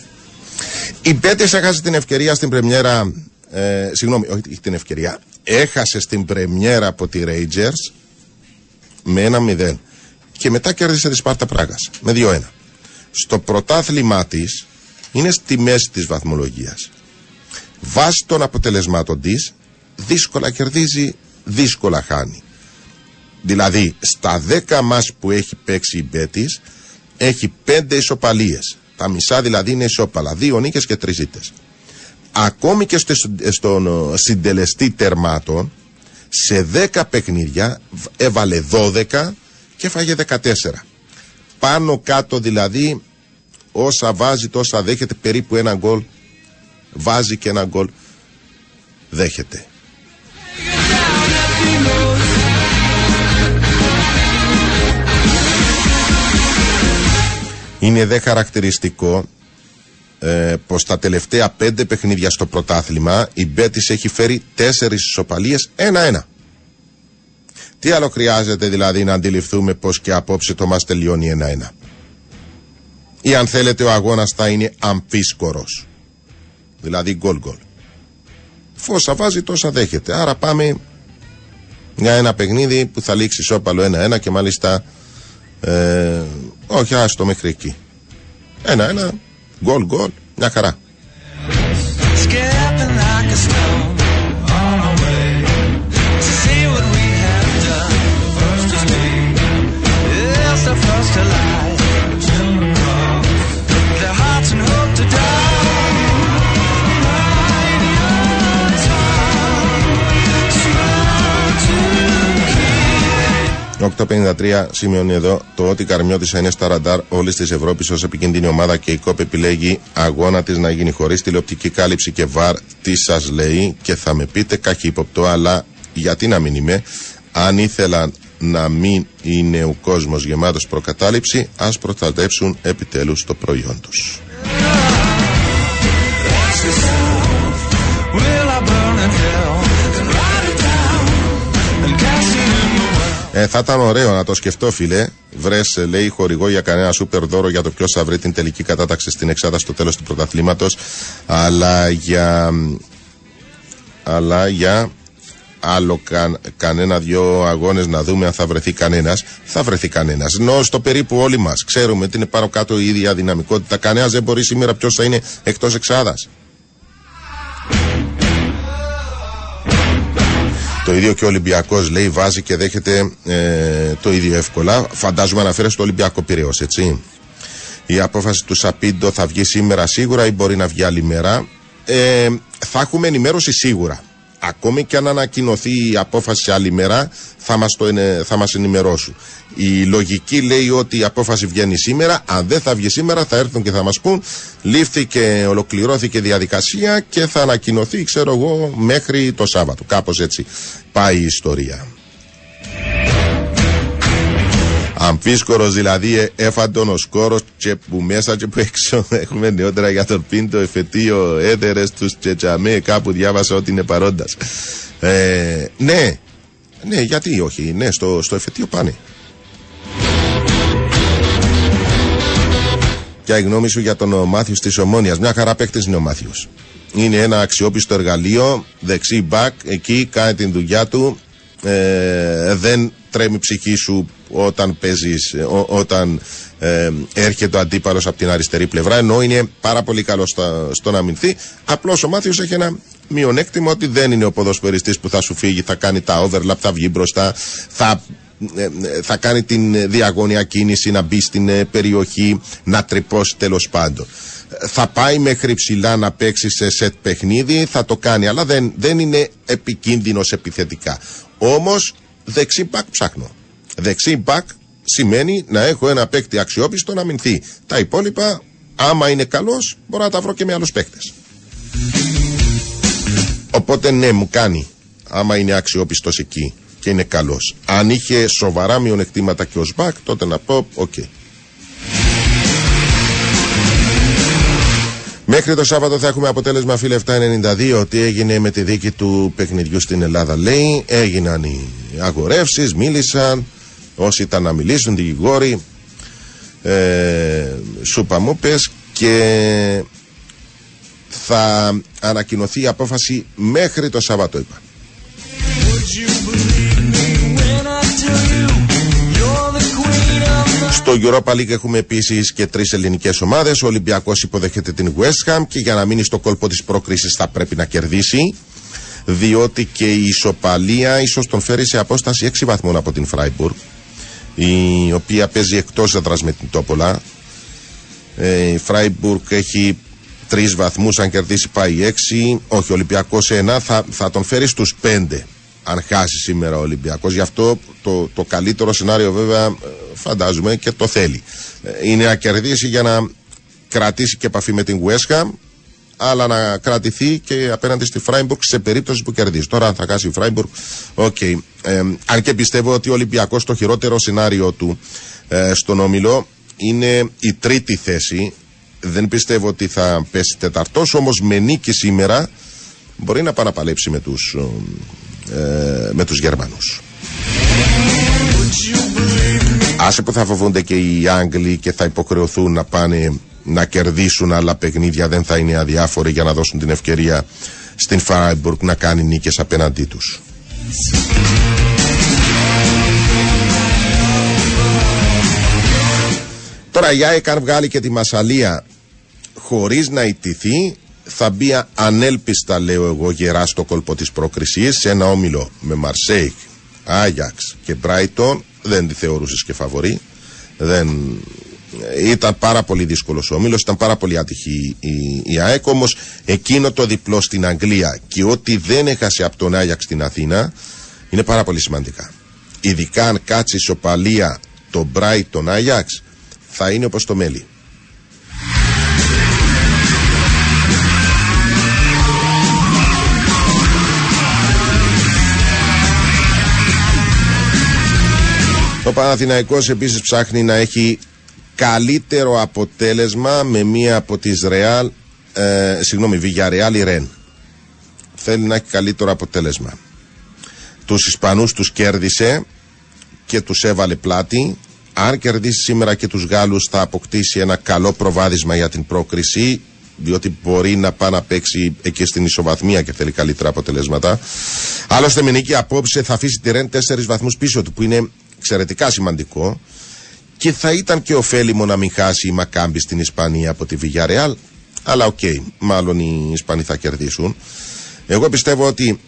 Η Πέτη έχασε την ευκαιρία στην πρεμιέρα. Ε, συγγνώμη, όχι την ευκαιρία. Έχασε στην πρεμιέρα από τη Rangers με ένα 0 και μετά κέρδισε τη Σπάρτα Πράγας με 2-1. Στο πρωτάθλημά της είναι στη μέση της βαθμολογίας. Βάσει των αποτελεσμάτων της, δύσκολα κερδίζει, δύσκολα χάνει. Δηλαδή, στα 10 μας που έχει παίξει η Μπέτης, έχει 5 ισοπαλίες. Τα μισά δηλαδή είναι ισόπαλα. Δύο νίκες και τρεις ήττες. Ακόμη και στον συντελεστή τερμάτων, σε 10 παιχνίδια έβαλε 12 και φάγε 14. Πάνω κάτω δηλαδή όσα βάζει τόσα δέχεται περίπου ένα γκολ βάζει και ένα γκολ δέχεται. Είναι δε χαρακτηριστικό ε, πως τα τελευταία πέντε παιχνίδια στο πρωτάθλημα η Μπέτης έχει φέρει τέσσερις ισοπαλίες ένα-ένα. Τι άλλο χρειάζεται δηλαδή να αντιληφθούμε πως και απόψε το μας τελειώνει ένα-ένα. Ή αν θέλετε ο αγώνας θα είναι αμφίσκορος. Δηλαδή γκολ γκολ. Φόσα βάζει τόσα δέχεται. Άρα πάμε για ένα παιχνίδι που θα λήξει σώπαλο ένα-ένα και μάλιστα ε, όχι άστο μέχρι εκεί. Ένα-ένα Γκολ, γκολ, μια χαρά. 853 σημειώνει εδώ το ότι η Καρμιώτησα είναι στα ραντάρ όλης της Ευρώπης ως επικίνδυνη ομάδα και η ΚΟΠ επιλέγει αγώνα της να γίνει χωρίς τηλεοπτική κάλυψη και βαρ. Τι σας λέει και θα με πείτε καχύποπτο, αλλά γιατί να μην είμαι. Αν ήθελαν να μην είναι ο κόσμος γεμάτος προκατάληψη, ας προστατεύσουν επιτέλους το προϊόν τους. Ε, θα ήταν ωραίο να το σκεφτώ, φίλε. Βρες, λέει, χορηγό για κανένα σούπερ δώρο για το ποιος θα βρει την τελική κατάταξη στην Εξάδα στο τέλος του πρωταθλήματος. Αλλά για. Αλλά για άλλο κα, κανένα δυο αγώνες να δούμε αν θα βρεθεί κανένας θα βρεθεί κανένας ενώ στο περίπου όλοι μας ξέρουμε ότι είναι πάνω κάτω η ίδια δυναμικότητα κανένας δεν μπορεί σήμερα ποιος θα είναι εκτός εξάδας Το ίδιο και ο Ολυμπιακός λέει βάζει και δέχεται ε, το ίδιο εύκολα. Φαντάζομαι αναφέρει στο Ολυμπιακό Πυραιός, έτσι. Η απόφαση του Σαπίντο θα βγει σήμερα σίγουρα ή μπορεί να βγει άλλη μέρα. Ε, θα έχουμε ενημέρωση σίγουρα ακόμη και αν ανακοινωθεί η απόφαση άλλη μέρα θα μας, το, θα μας ενημερώσουν. Η λογική λέει ότι η απόφαση βγαίνει σήμερα, αν δεν θα βγει σήμερα θα έρθουν και θα μας πούν λήφθηκε, ολοκληρώθηκε διαδικασία και θα ανακοινωθεί ξέρω εγώ μέχρι το Σάββατο. Κάπως έτσι πάει η ιστορία. Αμφίσκορος δηλαδή ε, έφαντον ο σκόρος και που μέσα και που έξω (laughs) έχουμε νεότερα για τον πίντο, εφετείο, έδερες τους τσετσαμέ. Κάπου διάβασα ότι είναι παρόντας. Ε, ναι, ναι, γιατί όχι, ναι, στο, στο εφετείο πάνε. Ποια η γνώμη σου για τον Μάθιος της Ομόνιας; Μια χαρά παίκτης είναι ο Μάθιος. Είναι ένα αξιόπιστο εργαλείο, δεξί μπακ, εκεί κάνει την δουλειά του. Ε, δεν τρέμει ψυχή σου όταν παίζεις, όταν ε, έρχεται ο αντίπαλος από την αριστερή πλευρά ενώ είναι πάρα πολύ καλό στο να αμυνθεί. Απλώς ο Μάθιος έχει ένα μειονέκτημα ότι δεν είναι ο ποδοσφαιριστής που θα σου φύγει θα κάνει τα overlap, θα βγει μπροστά θα ε, θα κάνει την διαγώνια κίνηση να μπει στην ε, περιοχή να τρυπώσει τέλος πάντων. Θα πάει μέχρι ψηλά να παίξει σε σετ παιχνίδι θα το κάνει αλλά δεν, δεν είναι επικίνδυνος επιθετικά. Όμως δεξί μπακ ψάχνω. Δεξί μπακ σημαίνει να έχω ένα παίκτη αξιόπιστο να αμυνθεί. Τα υπόλοιπα, άμα είναι καλός, μπορώ να τα βρω και με άλλους παίκτες. Οπότε ναι, μου κάνει. Άμα είναι αξιόπιστος εκεί και είναι καλός. Αν είχε σοβαρά μειονεκτήματα και ως μπακ, τότε να πω, OK. Okay. Μέχρι το Σάββατο θα έχουμε αποτέλεσμα φίλε 792 ότι έγινε με τη δίκη του παιχνιδιού στην Ελλάδα λέει έγιναν οι αγορεύσεις, μίλησαν όσοι ήταν να μιλήσουν, δικηγόροι ε, σουπαμούπες και θα ανακοινωθεί η απόφαση μέχρι το Σάββατο είπα. Στο Europa League έχουμε επίσης και τρεις ελληνικές ομάδες. Ο Ολυμπιακός υποδέχεται την West Ham και για να μείνει στο κόλπο της πρόκρισης θα πρέπει να κερδίσει. Διότι και η ισοπαλία ίσως τον φέρει σε απόσταση 6 βαθμών από την Φράιμπουργκ, η οποία παίζει εκτός έδρας με την Τόπολα. Ε, η Φράιμπουργκ έχει τρεις βαθμούς, αν κερδίσει πάει 6. Όχι, ο Ολυμπιακός σε 1 θα, θα τον φέρει στους 5 αν χάσει σήμερα ο Ολυμπιακός. Γι' αυτό το, το καλύτερο σενάριο βέβαια ε, φαντάζομαι και το θέλει. Ε, είναι να κερδίσει για να κρατήσει και επαφή με την West Ham αλλά να κρατηθεί και απέναντι στη Φράιμπουργκ σε περίπτωση που κερδίσει. Τώρα, αν θα χάσει η Φράιμπουργκ, OK. Okay. Ε, αν και πιστεύω ότι ο Ολυμπιακός το χειρότερο σενάριο του ε, στον όμιλο είναι η τρίτη θέση. Δεν πιστεύω ότι θα πέσει τέταρτος, όμως με νίκη σήμερα μπορεί να πάει να παλέψει με τους ε, με τους Γερμανούς. Άσε που θα φοβούνται και οι Άγγλοι και θα υποχρεωθούν να πάνε να κερδίσουν άλλα παιχνίδια δεν θα είναι αδιάφοροι για να δώσουν την ευκαιρία στην Φράιμπουργκ να κάνει νίκες απέναντί τους. Τώρα η ΑΕΚ αν βγάλει και τη Μασαλία χωρίς να ιτηθεί θα μπει ανέλπιστα λέω εγώ γερά στο κόλπο της πρόκρισης σε ένα όμιλο με Μαρσέικ, Άγιαξ και Μπράιτον δεν τη θεωρούσες και φαβορή δεν... ήταν πάρα πολύ δύσκολος ο όμιλος ήταν πάρα πολύ άτυχη η, η ΑΕΚ όμως εκείνο το διπλό στην Αγγλία και ότι δεν έχασε από τον Άγιαξ στην Αθήνα είναι πάρα πολύ σημαντικά. Ειδικά αν κάτσει ισοπαλία το Μπράιτον Άγιαξ θα είναι όπως το μέλι. Ο Παναθηναϊκός επίσης ψάχνει να έχει καλύτερο αποτέλεσμα με μία από τις Ρεάλ, ε, συγγνώμη, Βιγιαρεάλ ή Ρεν. Θέλει να έχει καλύτερο αποτέλεσμα. Τους Ισπανούς τους κέρδισε και τους έβαλε πλάτη. Αν κερδίσει σήμερα και τους Γάλλους θα αποκτήσει ένα καλό προβάδισμα για την πρόκριση διότι μπορεί να πάει να παίξει εκεί στην ισοβαθμία και θέλει καλύτερα αποτελέσματα. Άλλωστε με νίκη απόψε θα αφήσει τη Ρεν 4 βαθμούς πίσω του που είναι εξαιρετικά σημαντικό και θα ήταν και ωφέλιμο να μην χάσει η Μακάμπη στην Ισπανία από τη Villarreal αλλά OK, okay, μάλλον οι Ισπανοί θα κερδίσουν. Εγώ πιστεύω ότι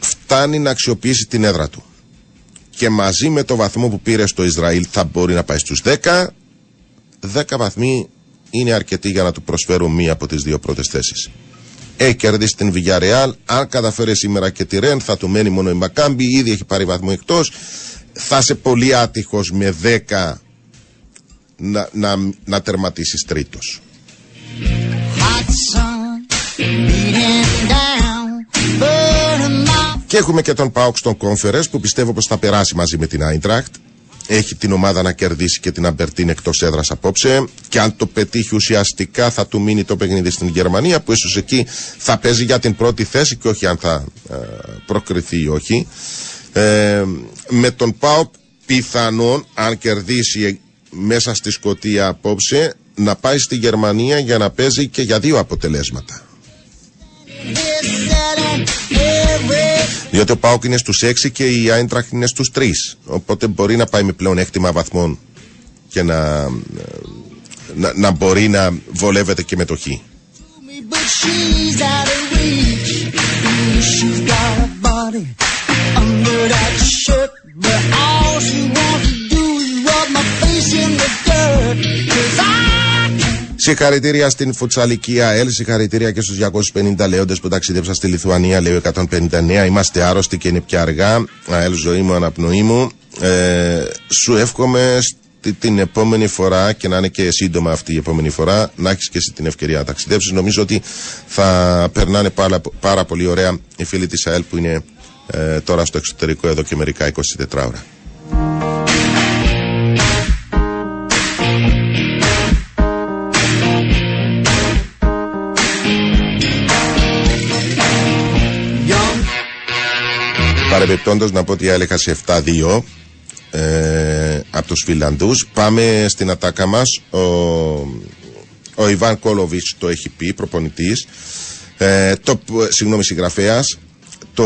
φτάνει να αξιοποιήσει την έδρα του και μαζί με το βαθμό που πήρε στο Ισραήλ θα μπορεί να πάει στους 10 10 βαθμοί είναι αρκετοί για να του προσφέρουν μία από τις δύο πρώτες θέσεις. Έχει κερδίσει την Villarreal. Αν καταφέρει σήμερα και τη Ρεν, θα του μένει μόνο η Μακάμπη. Ήδη έχει πάρει βαθμό εκτός. Θα είσαι πολύ άτυχος με 10 να, να, να τερματίσεις τρίτος. Και έχουμε και τον Πάοξ στον Conference που πιστεύω πως θα περάσει μαζί με την Άιντραχτ έχει την ομάδα να κερδίσει και την Αμπερτίν εκτός έδρας απόψε. Και αν το πετύχει ουσιαστικά θα του μείνει το παιχνίδι στην Γερμανία, που ίσως εκεί θα παίζει για την πρώτη θέση και όχι αν θα ε, προκριθεί ή όχι. Ε, με τον Πάο πιθανόν, αν κερδίσει μέσα στη Σκωτία απόψε, να πάει στη Γερμανία για να παίζει και για δύο αποτελέσματα. Διότι ο Πάοκ είναι στους 6 και η Άιντραχτ είναι στους 3. Οπότε μπορεί να πάει με πλέον έκτημα βαθμών και να, να, να μπορεί να βολεύεται και με το Χ. Συγχαρητήρια στην Φουτσαλική ΑΕΛ, συγχαρητήρια και στους 250 λέοντες που ταξίδεψαν στη Λιθουανία, λέει 159. Είμαστε άρρωστοι και είναι πια αργά. ΑΕΛ, ζωή μου, αναπνοή μου. Ε, σου εύχομαι την επόμενη φορά και να είναι και σύντομα αυτή η επόμενη φορά να έχεις και εσύ την ευκαιρία να ταξιδέψεις. Νομίζω ότι θα περνάνε πάρα, πάρα πολύ ωραία οι φίλοι της ΑΕΛ που είναι ε, τώρα στο εξωτερικό εδώ και μερικά 24 ώρα. Παρεμπιπτόντως να πω ότι έλεγα σε 7-2 ε, από τους Φιλανδούς. Πάμε στην ατάκα μας. Ο, ο Ιβάν Κόλοβιτς το έχει πει, προπονητής. Ε, το, συγγνώμη, συγγραφέας. Το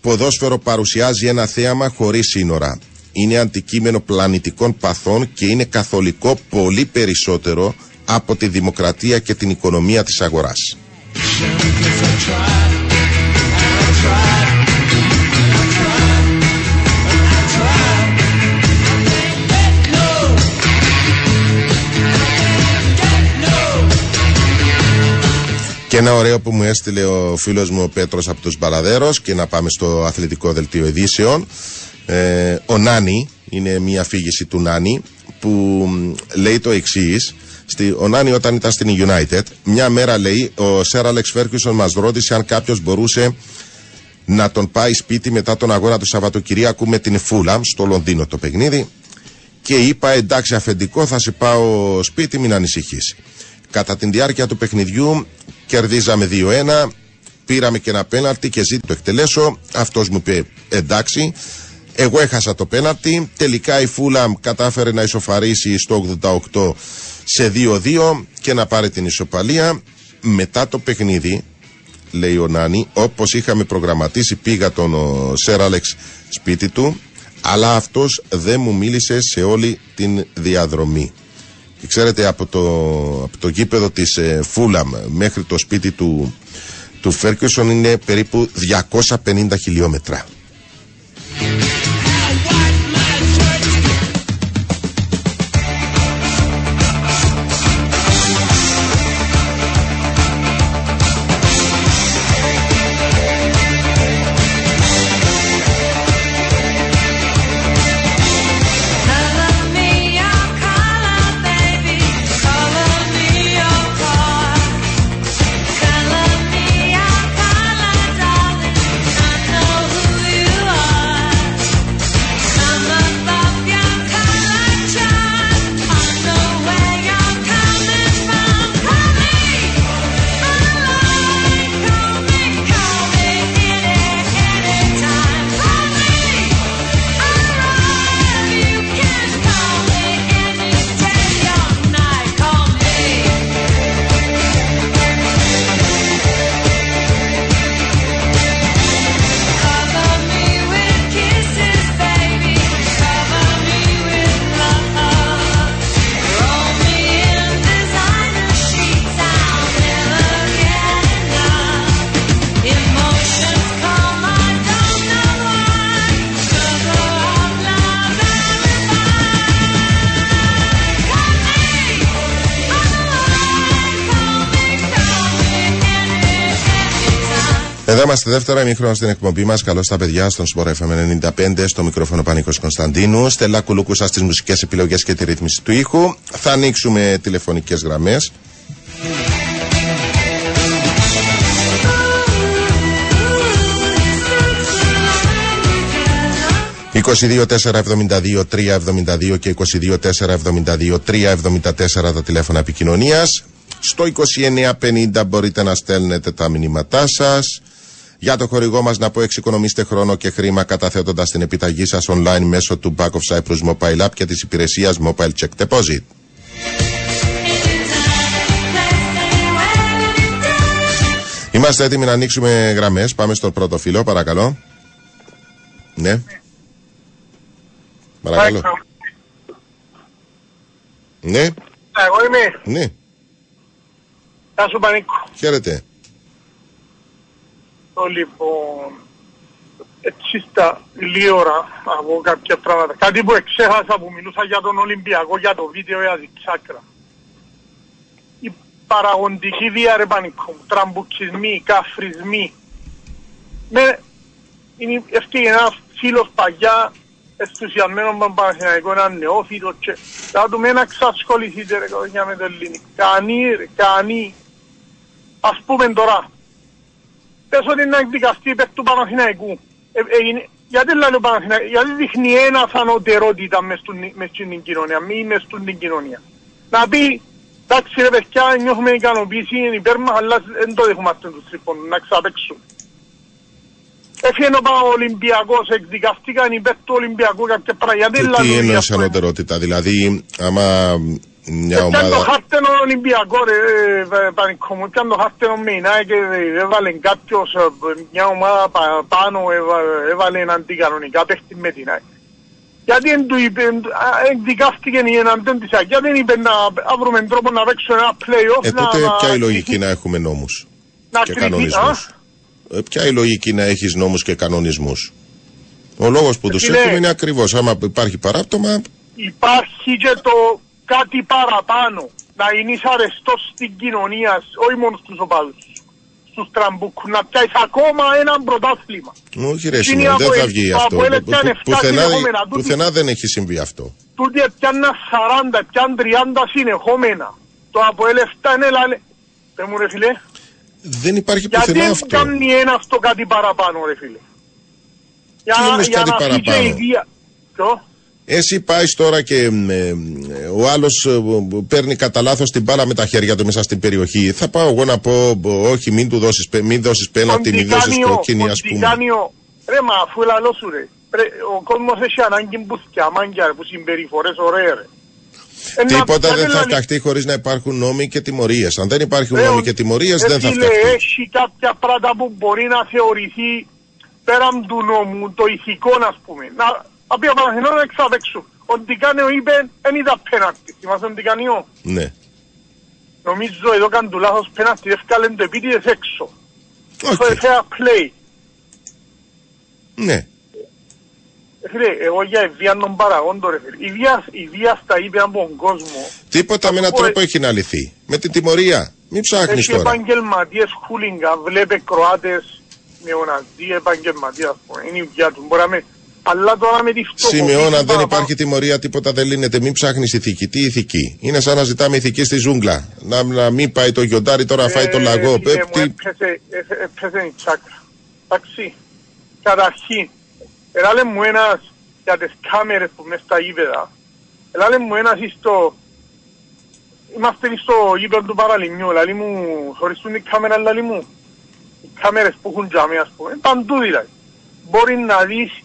ποδόσφαιρο παρουσιάζει ένα θέαμα χωρίς σύνορα. Είναι αντικείμενο πλανητικών παθών και είναι καθολικό πολύ περισσότερο από τη δημοκρατία και την οικονομία της αγοράς. Ένα ωραίο που μου έστειλε ο φίλος μου ο Πέτρος από τους Μπαλαδέρος και να πάμε στο αθλητικό δελτίο ειδήσεων. Ε, ο Νάνι, είναι μια αφήγηση του Νάνι που λέει το εξής. Ο Νάνι όταν ήταν στην United, μια μέρα λέει ο Σέρ Αλεξ Φέρκισον μας ρώτησε αν κάποιος μπορούσε να τον πάει σπίτι μετά τον αγώνα του Σαββατοκυριακού με την Φούλαμ στο Λονδίνο το παιχνίδι και είπα εντάξει αφεντικό θα σε πάω σπίτι μην ανησυχήσει. Κατά την διάρκεια του παιχνιδιού κερδίζαμε 2-1, πήραμε και ένα πέναλτι και ζήτησε το εκτελέσω. Αυτός μου είπε εντάξει. Εγώ έχασα το πέναλτι. Τελικά η Φούλαμ κατάφερε να ισοφαρίσει στο 88 σε 2-2 και να πάρει την ισοπαλία. Μετά το παιχνίδι, λέει ο Νάνι, όπως είχαμε προγραμματίσει πήγα τον Σέρ Άλεξ σπίτι του, αλλά αυτός δεν μου μίλησε σε όλη την διαδρομή. Και ξέρετε από το, από το γήπεδο της ε, Φούλαμ μέχρι το σπίτι του, του Φέρκιουσον είναι περίπου 250 χιλιόμετρα. Είμαστε δεύτερα ημίχρονα στην εκπομπή μας. Καλώς τα παιδιά στον Σπορ FM 95, στο μικρόφωνο Πανίκο Κωνσταντίνου. Στελά Κουλούκουσα στι μουσικές επιλογές και τη ρύθμιση του ήχου. Θα ανοίξουμε τηλεφωνικές γραμμές. 22-472-372 και 22-472-374 τα τηλέφωνα επικοινωνίας. Στο 2950 μπορείτε να στέλνετε τα μηνύματά σας. Για το χορηγό μας να πω εξοικονομήστε χρόνο και χρήμα καταθέτοντας την επιταγή σας online μέσω του Back of Cyprus Mobile App και της υπηρεσίας Mobile Check Deposit. Είμαστε έτοιμοι να ανοίξουμε γραμμές. Πάμε στο πρώτο φίλο, παρακαλώ. Ναι. Παρακαλώ. Ναι. Εγώ είμαι. Ναι. Γεια σου Πανίκο. Χαίρετε. Το λοιπόν, έτσι στα ώρα από κάποια πράγματα. Κάτι που εξέχασα που μιλούσα για τον Ολυμπιακό, για το βίντεο για την τσάκρα. Η παραγοντική βία ρε Πανίκο, τραμπουκισμοί, καφρισμοί. Με, είναι ευκαιρία ένας φίλος παγιά ενθουσιασμένος με τον Παναθηναϊκό, ένα νεόφυτο και θα του μένα ξασχοληθείτε ρε κοδιά με το ελληνικό. Κανεί ρε, κανεί. Ας πούμε τώρα, πες ότι είναι εκδικαστή υπέρ του Παναθηναϊκού. Ε, ε, γιατί λέει ο Παναθηναϊκός, γιατί δείχνει ένα θανωτερότητα μες στην κοινωνία, μη μες στην κοινωνία. Να πει, εντάξει ρε παιδιά, νιώθουμε ικανοποίηση, είναι υπέρ μας, αλλά δεν το δεχόμαστε τους τρυπώνουν, να ξαπέξουν. Έφυγε ο Ολυμπιακός, εκδικαστήκαν υπέρ του Ολυμπιακού κάποια πράγματα. Τι, τι εννοείς ανωτερότητα, δηλαδή άμα μια ομάδα... ομάδα... το χάρτενο Ολυμπιακός ρε, πανικό μου, πιάνε το χάρτενο μήνα και έβαλε κάποιος μια ομάδα πάνω, έβαλε έναν κανονικά παίχτη με την ΑΕΚ. Γιατί δεν του είπε, εκδικάστηκε η εναντίον της ΑΕΚ, γιατί δεν είπε να βρούμε τρόπο να παίξουμε ένα play-off. Ε, τότε ποια η λογική να έχουμε νόμους και κανονισμούς; Ε, ποια η λογική να έχεις νόμους και κανονισμούς; Ο λόγος που τους έχουμε είναι ακριβώς. Άμα υπάρχει παράπτωμα. Υπάρχει και το κάτι παραπάνω. Να είναι αρεστός στην κοινωνία, όχι μόνο στους οπαδούς. Στους τραμπούκους, να πιάσεις ακόμα ένα πρωτάθλημα. Όχι, ρε Σιμών, δεν θα βγει αυτό. Πουθενά, πουθενά δεν έχει συμβεί αυτό. Τούτοι πιάνε 40, πιάνε 30 συνεχόμενα. Το από 7 είναι λαλέ. Πε μου ρε φίλε. Δεν υπάρχει πουθενά Γιατί αυτό. Γιατί δεν κάνει ένα αυτό κάτι παραπάνω ρε φίλε. Για, Τι για κάτι να παραπάνω; Ιδία... Ποιο; Εσύ πάει τώρα και ε, ο άλλος ε, παίρνει κατά λάθος την μπάλα με τα χέρια του μέσα στην περιοχή. Θα πάω εγώ να πω, όχι, μην του δώσεις μην δώσεις πέναλτι, μην δώσεις κόκκινη, ας πούμε. Ρε, μα αφού λαλό σου ρε. Ο κόσμος έχει ανάγκη που σκιαμάνια, που συμπεριφορές ωραίε ρε. Ε, Τίποτα δεν θα φτιαχτεί χωρίς να υπάρχουν νόμοι και τιμωρίες. Αν δεν υπάρχουν ε, νόμοι και τιμωρίες, δεν θα φτιαχτεί. Έχει κάποια πράγματα που μπορεί να θεωρηθεί πέραν του νόμου, το ηθικό, ας πούμε. Να, πει ο Παναθηνό να εξαδέξουν. Ότι κάνει ο είπε, δεν είδα πέναρτη. Θυμάσαι ότι κάνει ο. Ναι. Νομίζω εδώ κάνει του λάθος πέναρτη, έφκαλε το επίτηδες έξω. Okay. fair play. Ναι. Φίλε, εγώ για βία των παραγόντων, ρε φίλε. Η βία, η βία στα είπε από τον κόσμο. Τίποτα με έναν τρόπο έχει να λυθεί. Με την τιμωρία. Μην ψάχνεις τώρα. Έχει επαγγελματίες χούλιγκα, βλέπε Κροάτες νεοναζί επαγγελματίες. Είναι η βία τους. Μπορεί να με... Αλλά τώρα με τη φτώχεια. Σημειώνω, αν δεν υπάρχει τιμωρία, τίποτα δεν λύνεται. Μην ψάχνεις ηθική. Τι ηθική; Είναι σαν να ζητάμε ηθική στη ζούγκλα. Να, να μην πάει το γιοντάρι τώρα, φάει το λαγό. Ε, έπαιζε, έπαιζε η τσάκρα. Εντάξει. Καταρχήν, Ελάλε μου ένας για τις κάμερες που μες στα γήπεδα. Ελάλε μου ένας στο... Είμαστε στο γήπεδο του Παραλιμιού. Ελάλε μου χωριστούν οι κάμερα, ελάλε μου. Οι κάμερες που έχουν τζάμι, ας πούμε. Παντού δηλαδή. Μπορεί να δεις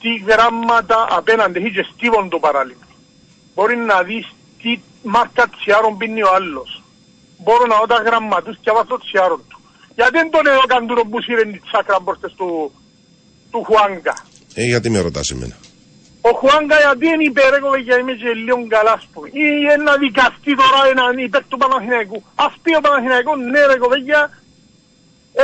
τι γράμματα απέναντι έχει και στίβον το Παραλιμιού. Μπορεί να δεις τι μάρκα τσιάρων πίνει ο άλλος. Μπορώ να δω τα γραμματούς και αβάσω τσιάρων του. Γιατί δεν τον εδώ καντούρο που σύρεν τη τσάκρα μπροστές του, του Χουάνκα. Ε, γιατί με ρωτάς εμένα; Ο Χουάνκα γιατί είναι υπέρ εγώ για είμαι και λίγο καλά ας πούμε. Ή ένα δικαστή τώρα έναν υπέρ του Παναθηναϊκού. Ας πει ο Παναθηναϊκού ναι ρε κοβέγια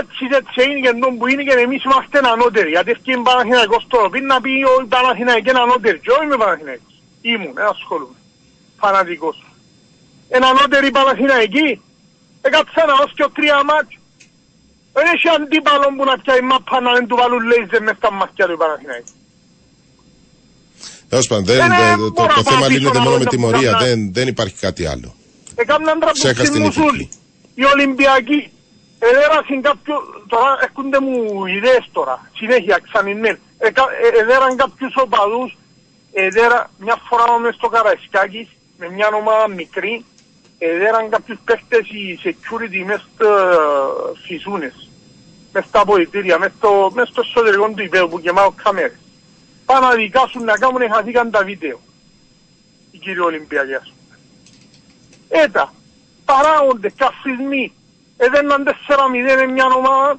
έτσι έτσι είναι και τον που είναι και εμείς είμαστε ανώτεροι. Γιατί ευκεί Παναθηναϊκός τώρα. Πριν να πει ο Παναθηναϊκός είναι ανώτεροι. Και εγώ είμαι Παναθηναϊκός. Ήμουν, δεν ασχολούμαι. Φανατικός. Ένα ανώτερη Παναθηναϊκή. Έκατσα να ως και ο τρία μάτια. Δεν έχει αντίπαλο που να πιάει μάπα να δεν του βάλουν λέιζερ μες στα μάτια του Παναθηναϊκού. Τέλος πάντων, δεν- Ε, δεν- μπορώ το, να το πάω θέμα πίσω λύνεται να μόνο δω με τα τιμωρία. που Δεν, δεν υπάρχει κάτι άλλο. Έκαναν Ξέχας την τραμπουξισμούς ηθική. όλοι. Οι Ολυμπιακοί εδέρασαν κάποιο, τώρα έρχονται μου ιδέες τώρα, συνέχεια ξανινέν. Εκα- ε- Εδέραν κάποιους οπαδούς, εδέρα μια φορά μες στο Καραϊσκάκης, με μια ομάδα μικρή, εδέραν κάποιους παίχτες οι security μες στις ζούνες, μες στα αποδητήρια, μες στο, μες στο εσωτερικό του υπέδου που γεμάω κάμερες. Πάνε να δικάσουν να κάνουν χαθήκαν τα βίντεο. Οι κύριοι Ολυμπιακοί ας πούμε. Έτα, παράγοντες, καφρισμοί, εδέναν 4-0 με μια ομάδα,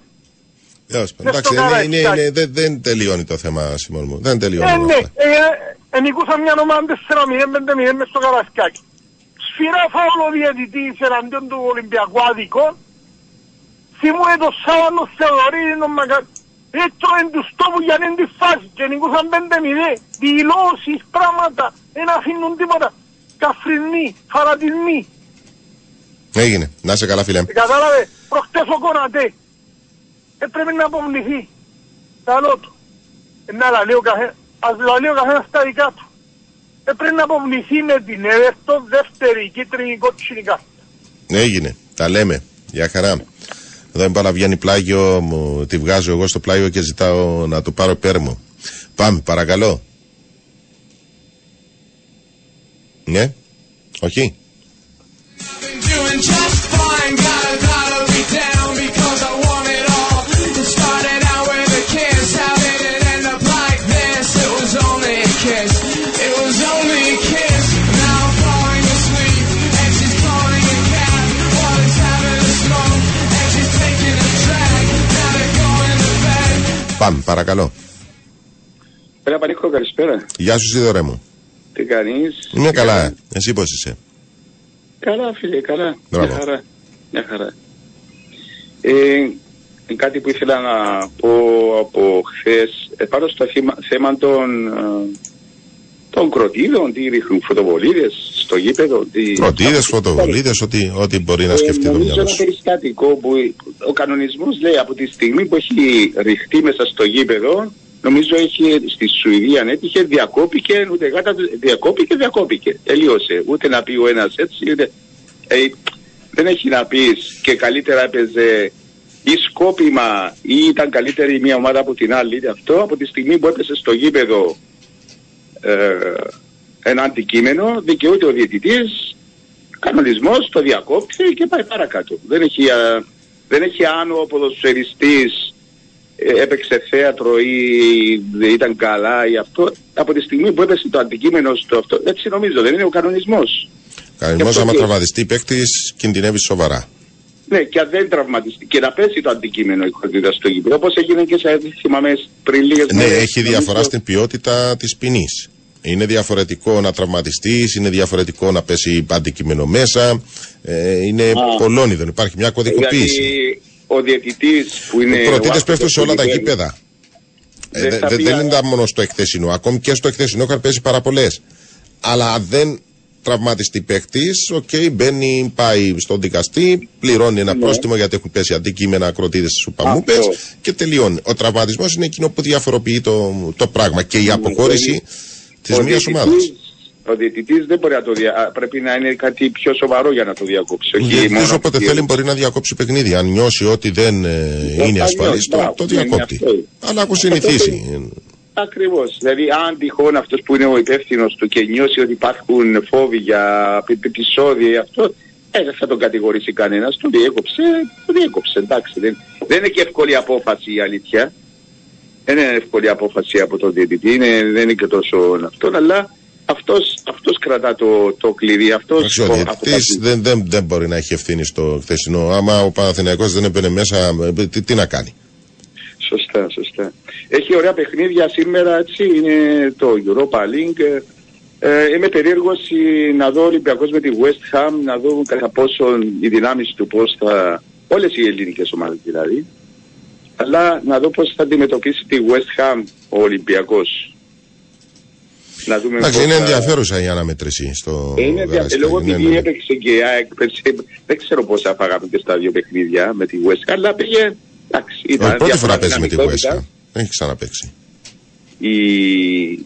Τέλος πάντων, Μες εντάξει, στο είναι, είναι, Καραϊσκάκι. είναι- δεν, δεν τελειώνει το θέμα, Σιμών μου. Δεν τελειώνει. ε, όλα ναι, αυτά. ε, ε, ενικούσαν μια ομάδα 4-0, 5-0 μες στο Καρασκάκι. Σφυρά φάουλ ο διαιτητής εναντίον του Ολυμπιακού άδικο. Θυμούε το Σάββανο Θεοδωρίδη τον Μακα... Έτρωεν τους τόπους για να είναι τη φάση και νικούσαν 5-0. Δηλώσεις, πράγματα, δεν αφήνουν τίποτα. Καφρινοί, φαρατισμοί. Έγινε. Να είσαι καλά, φίλε. Ε, Κατάλαβες, προχτές ο Κονατέ έπρεπε να αποβληθεί. Καλό του. Ε, Να λαλεί ο καθένας, ας λαλεί ο καθένας τα δικά του. Έπρεπε να αποβληθεί με την Εύερτο δεύτερη κίτρινη κότσινη κάρτα. Έγινε. Τα λέμε. Για χαρά. Εδώ είναι βγαίνει πλάγιο, μου τη βγάζω εγώ στο πλάγιο και ζητάω να του πάρω πέρμο. Πάμε, παρακαλώ. Ναι. Όχι. Πάμε, παρακαλώ. Πέρα Πανίκο, καλησπέρα. Γεια σου, Σίδωρέ μου. Τι κάνεις; Είμαι καλά. Εσύ πώς είσαι; Καλά φίλε, καλά. Μπράβο. Μια χαρά. Μια χαρά. Ε, κάτι που ήθελα να πω από χθες, πάνω στο θύμα- θέμα των, ε, των κροτίδων, τι ρίχνουν φωτοβολίδες στο γήπεδο. Τι... Κροτίδες, φωτοβολίδες, ό,τι, ό,τι μπορεί να Ε, σκεφτεί το νομίζω μυαλό ένα σου. περιστατικό που ο κανονισμός λέει από τη στιγμή που έχει ρηχτεί μέσα στο γήπεδο νομίζω έχει στη Σουηδία αν έτυχε διακόπηκε ούτε γάτα διακόπηκε διακόπηκε. Τελείωσε. Ούτε να πει ο ένας έτσι ούτε ε, δεν έχει να πεις και καλύτερα έπαιζε ή σκόπιμα ή ήταν καλύτερη μια ομάδα από την άλλη. Είτε αυτό από τη στιγμή που έπεσε στο γήπεδο ε, ένα αντικείμενο δικαιούται ο διαιτητής κανονισμός, το διακόπτει και πάει παρακάτω. Δεν έχει, α, δεν έχει άνω ο ποδοσφαιριστής ε, έπαιξε θέατρο ή ήταν καλά ή αυτό. Από τη στιγμή που έπεσε το αντικείμενο στο αυτό, έτσι νομίζω, δεν είναι ο κανονισμός. Κανονισμός, Γι' αυτό άμα και- τραυματιστεί παίκτη, κινδυνεύει σοβαρά. Ναι, και αν δεν τραυματιστεί και να πέσει το αντικείμενο η χορδίδα στο γήπεδο, όπως έγινε και σε θυμάμαι πριν λίγες Ναι, μέρες, έχει νομίζω- διαφορά στην ποιότητα της ποινής. Είναι διαφορετικό να τραυματιστείς, είναι διαφορετικό να πέσει αντικείμενο μέσα. Ε, είναι Α. πολλών ειδών. Υπάρχει μια κωδικοποίηση. Δηλαδή, ο διαιτητής που είναι... Οι ο πρωτήτες άνθρωπος πέφτουν σε που όλα τα λυγαίνει, γήπεδα. Ε, Δεν δε- θα δε- πει, δεν α- είναι τα μόνο στο εκθεσινό. Ακόμη και στο εκθεσινό είχαν πέσει πάρα πολλές. Αλλά αν δεν τραυματιστεί παίκτης, οκ, μπαίνει, πάει στον δικαστή, πληρώνει ένα Ναι. πρόστιμο γιατί έχουν πέσει αντικείμενα ακροτίδε στι ουπαμούπε Αυτό. και τελειώνει. Ο τραυματισμός είναι εκείνο που διαφοροποιεί το, το πράγμα και η αποχώρηση της Ναι, Ο μία διαιτητής- ομάδας. Ο διαιτητής δεν μπορεί να το δια... α, πρέπει να είναι κάτι πιο σοβαρό για να το διακόψει. Ο όχι διαιτητής μόνο όποτε ότι- θέλει μπορεί να διακόψει παιχνίδι. Αν νιώσει ότι δεν ε, θα είναι ασφαλής, νιώσει, το, μπράβο, το ναι, διακόπτει. αυτό είναι. Αλλά έχουν Αυτό συνηθίσει. Ακριβώς. Δηλαδή, αν τυχόν αυτός που είναι ο υπεύθυνος του και νιώσει ότι υπάρχουν φόβοι για πι- πι- επεισόδια ή αυτό, ε, δεν θα τον κατηγορήσει κανένας. Το διέκοψε, το διέκοψε. Εντάξει. Δεν, δεν είναι και εύκολη απόφαση η αλήθεια. Δεν είναι εύκολη απόφαση από τον διαιτητή, είναι, δεν είναι και τόσο αυτό, αλλά αυτός, αυτός κρατά το, το κλειδί. Αυτός, Εντάξει, ο διαιτητής δεν, δεν, δεν μπορεί να έχει ευθύνη στο χθεσινό. Άμα ο Παναθηναϊκός δεν έμπαινε μέσα, ε, τι, τι να κάνει. Σωστά, σωστά. Έχει ωραία παιχνίδια σήμερα, έτσι, είναι το Europa League. Ε, είμαι περίεργος ε, να δω ο Ολυμπιακός με τη West Ham, να δω κατά πόσο οι δυνάμεις του πώς θα... Όλες οι ελληνικές ομάδες δηλαδή. Αλλά να δω πώς θα αντιμετωπίσει τη West Ham ο Ολυμπιακός. Να δούμε Εντάξει, πώς είναι θα- ενδιαφέρουσα η αναμέτρηση στο Ε, Είναι ενδιαφέρον. Γαλασιάκι. Λόγω Ναι, επειδή ναι, ναι. έπαιξε και η ΑΕΚ, πέρσι, δεν ξέρω πόσα φάγαμε και στα δύο παιχνίδια με τη West Ham, αλλά πήγε Εντάξει, Όχι, ήταν πρώτη φορά διαφορά παίζει με τη δυναμικότητα. Βουέσκα. Δεν έχει ξαναπέξει. Η...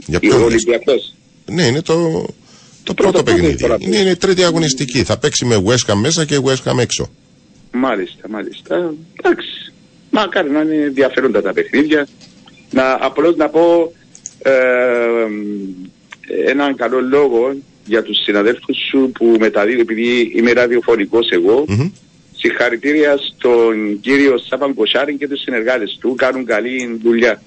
Για η ποιον λες; Ολυμπιακός. Ναι, είναι το, το πρώτο πρώτο παιχνίδι. φορά Είναι, είναι η τρίτη αγωνιστική. Θα παίξει με West Ham μέσα και West Ham έξω. Μάλιστα, μάλιστα. Εντάξει. Μακάρι να είναι ενδιαφέροντα τα παιχνίδια. Να, απλώς να πω ε, έναν καλό λόγο για τους συναδέλφους σου που μεταδίδουν, επειδή είμαι ραδιοφωνικός εγώ, Μμμ. συγχαρητήρια στον κύριο Σάπαν Κοσάρη και τους συνεργάτες του, κάνουν καλή δουλειά.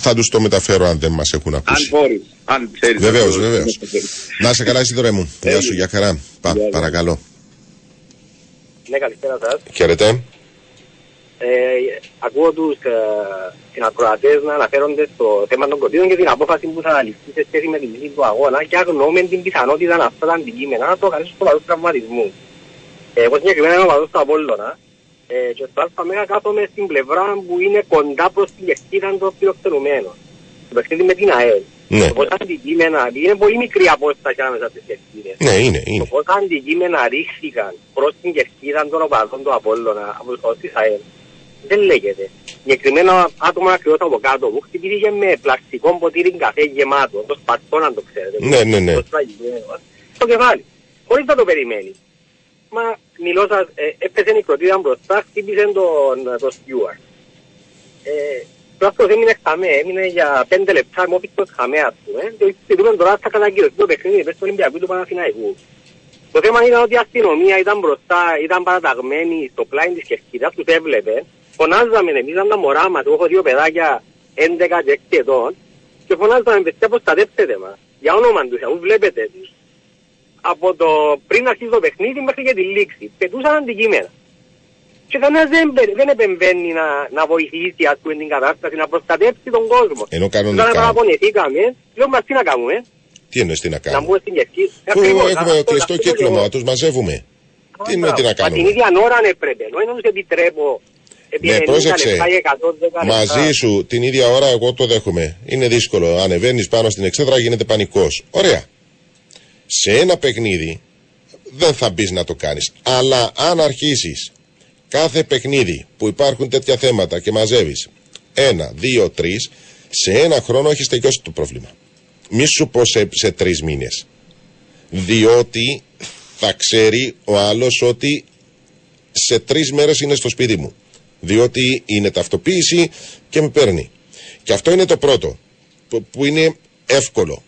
Θα τους το μεταφέρω αν δεν μας έχουν Αν ακούσει. μπορείς, αν θέλεις. Βεβαίως, να το- βεβαίως. Να σε καλά, Ισίδωρε μου. Γεια σου, για χαρά. Πα, Γεια, γεια. παρακαλώ. Ναι, καλησπέρα σας. Χαίρετε. Ε, ακούω τους ε, συνακροατές να αναφέρονται στο θέμα των κοντίνων και την απόφαση που θα ληφθεί σε σχέση με την λύση του αγώνα και αγνοούμε την πιθανότητα αυτά τα αντικείμενα να προκαλέσουν σοβαρούς τραυματισμούς. Ε, εγώ συγκεκριμένα είμαι ο παδός του Απόλλωνα ε, και στο ΑΜΕΓΑ μέγα κάθομαι στην πλευρά που είναι κοντά προς την κερκίδα των φιλοξενουμένων. Το παιχνίδι με την ΑΕΛ. Ναι. Το πόσα αντικείμενα, επειδή είναι πολύ μικρή απόσταση ανάμεσα στις κερκίδες. Ναι, είναι, Το είναι. πόσα αντικείμενα ρίχθηκαν προς την κερκίδα των οπαδών του Απόλλωνα από τους χώρους της ΑΕΛ δεν λέγεται. Συγκεκριμένα άτομα ακριβώς από κάτω μου χτυπήθηκε με πλαστικό ποτήρι καφέ γεμάτο, το σπαρτό αν το ξέρετε. Ναι, ναι, ναι. Το σφραγισμένο, στο κεφάλι. Χωρίς να το περιμένει. Μα μιλώ σας, ε, έπεσε η κροτίδα μπροστά, χτύπησε τον, τον Στιούαρτ. Ε, το αυτός έμεινε χαμέ, έμεινε για πέντε λεπτά, μου έπισε το χαμέ ας πούμε. Και ζητούμε τώρα θα καταγγείλωθεί το παιχνίδι πες του Ολυμπιακού του Παναθηναϊκού. Το θέμα ήταν ότι η αστυνομία ήταν μπροστά, ήταν παραταγμένη στο πλάι της κερκίδας, τους έβλεπε. Φωνάζαμε εμείς, ήταν τα μωρά μας, εγώ έχω δύο παιδάκια 11 και 6 ετών και φωνάζαμε παιδιά προστατέψτε μας. Για όνομα τους, αφού βλέπετε τους. Από το πριν αρχίσει το παιχνίδι μέχρι και τη λήξη. Πετούσαν αντικείμενα. Και κανένας δεν, μπε- δεν επεμβαίνει να, να βοηθήσει ας πούμε την κατάσταση, να προστατεύσει τον κόσμο. Ενώ κανονικά. Όταν παραπονεθήκαμε, λέω μας τι να κάνουμε, Τι εννοείς τι να να κάνουμε; μπούμε στην κερκίδα. Αφού Ακριβώς, έχουμε αυτό- κλειστό αυτό κύκλωμα, λέω. να τους μαζεύουμε; Τι εννοείς τι να Μα την κάνουμε; ίδια ώρα αν έπρεπε. Ενώ δεν τους επιτρέπω επί Ναι, 90 πρόσεξε. λεπτά ή 110 λεπτά. Μαζί σου την ίδια ώρα εγώ το δέχομαι. Είναι δύσκολο. Ανεβαίνεις πάνω στην εξέδρα γίνεται πανικός. Ωραία. Σε ένα παιχνίδι δεν θα μπεις να το κάνεις. Αλλά αν αρχίσεις κάθε παιχνίδι που υπάρχουν τέτοια θέματα και μαζεύεις ένα, δύο, τρεις, σε ένα χρόνο έχεις τελειώσει το πρόβλημα. Μη σου πω σε, σε τρεις μήνες. Διότι θα ξέρει ο άλλος ότι σε τρεις μέρες είναι στο σπίτι μου. Διότι είναι ταυτοποίηση και με παίρνει. Και αυτό είναι το πρώτο. Που, που είναι εύκολο.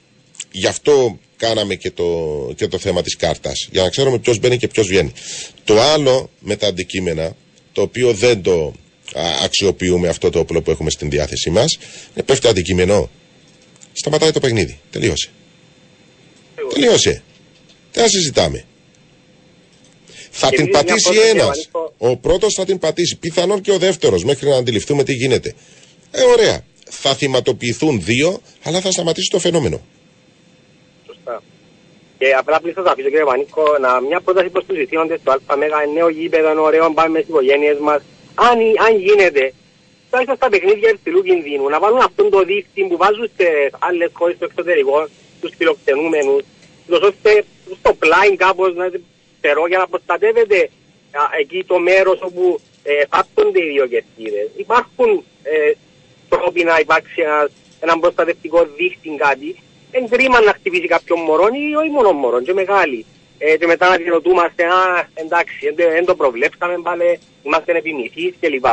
Γι' αυτό κάναμε και το, και το θέμα της κάρτας. Για να ξέρουμε ποιος μπαίνει και ποιος βγαίνει. Το άλλο με τα αντικείμενα, το οποίο δεν το α, αξιοποιούμε αυτό το όπλο που έχουμε στην διάθεσή μας, είναι πέφτει αντικείμενο. Σταματάει το παιχνίδι. Τελείωσε. Τελείωσε. Δεν θα συζητάμε. Θα Και την επίσης μια πατήσει πρόταση, ένας. Ευαγγελικό. Ο πρώτος θα την πατήσει. Πιθανόν και ο δεύτερος, μέχρι να αντιληφθούμε τι γίνεται. Ε, ωραία. Θα θυματοποιηθούν δύο, αλλά θα σταματήσει το φαινόμενο. Σωστά. Και απλά πλήθος να αφήσω κύριε Πανίκο, να, μια πρόταση προς τους ηθήνοντες του ΑΜΕΓΑ, νέο γήπεδο, είναι ωραίο, πάμε μες τις οικογένειες μας. Αν, αν γίνεται, τουλάχιστον στα παιχνίδια υψηλού κινδύνου, να βάλουν αυτόν το δίκτυο που βάζουν σε άλλες χώρες στο εξωτερικό, τους φιλοξενούμενους, τους ώστε στο πλάι κάπως να ξέρω, για να προστατεύεται α, εκεί το μέρος όπου ε, φάπτονται οι δύο κερκίδες. Υπάρχουν ε, τρόποι να υπάρξει ένας, έναν προστατευτικό δίχτυ κάτι. Δεν κρίμα να χτυπήσει κάποιον μωρό ή όχι μόνο μωρό, και μεγάλη. Ε, και μετά να διερωτούμαστε, α, εντάξει, δεν δεν το προβλέψαμε, πάλι είμαστε επιμηθείς κλπ.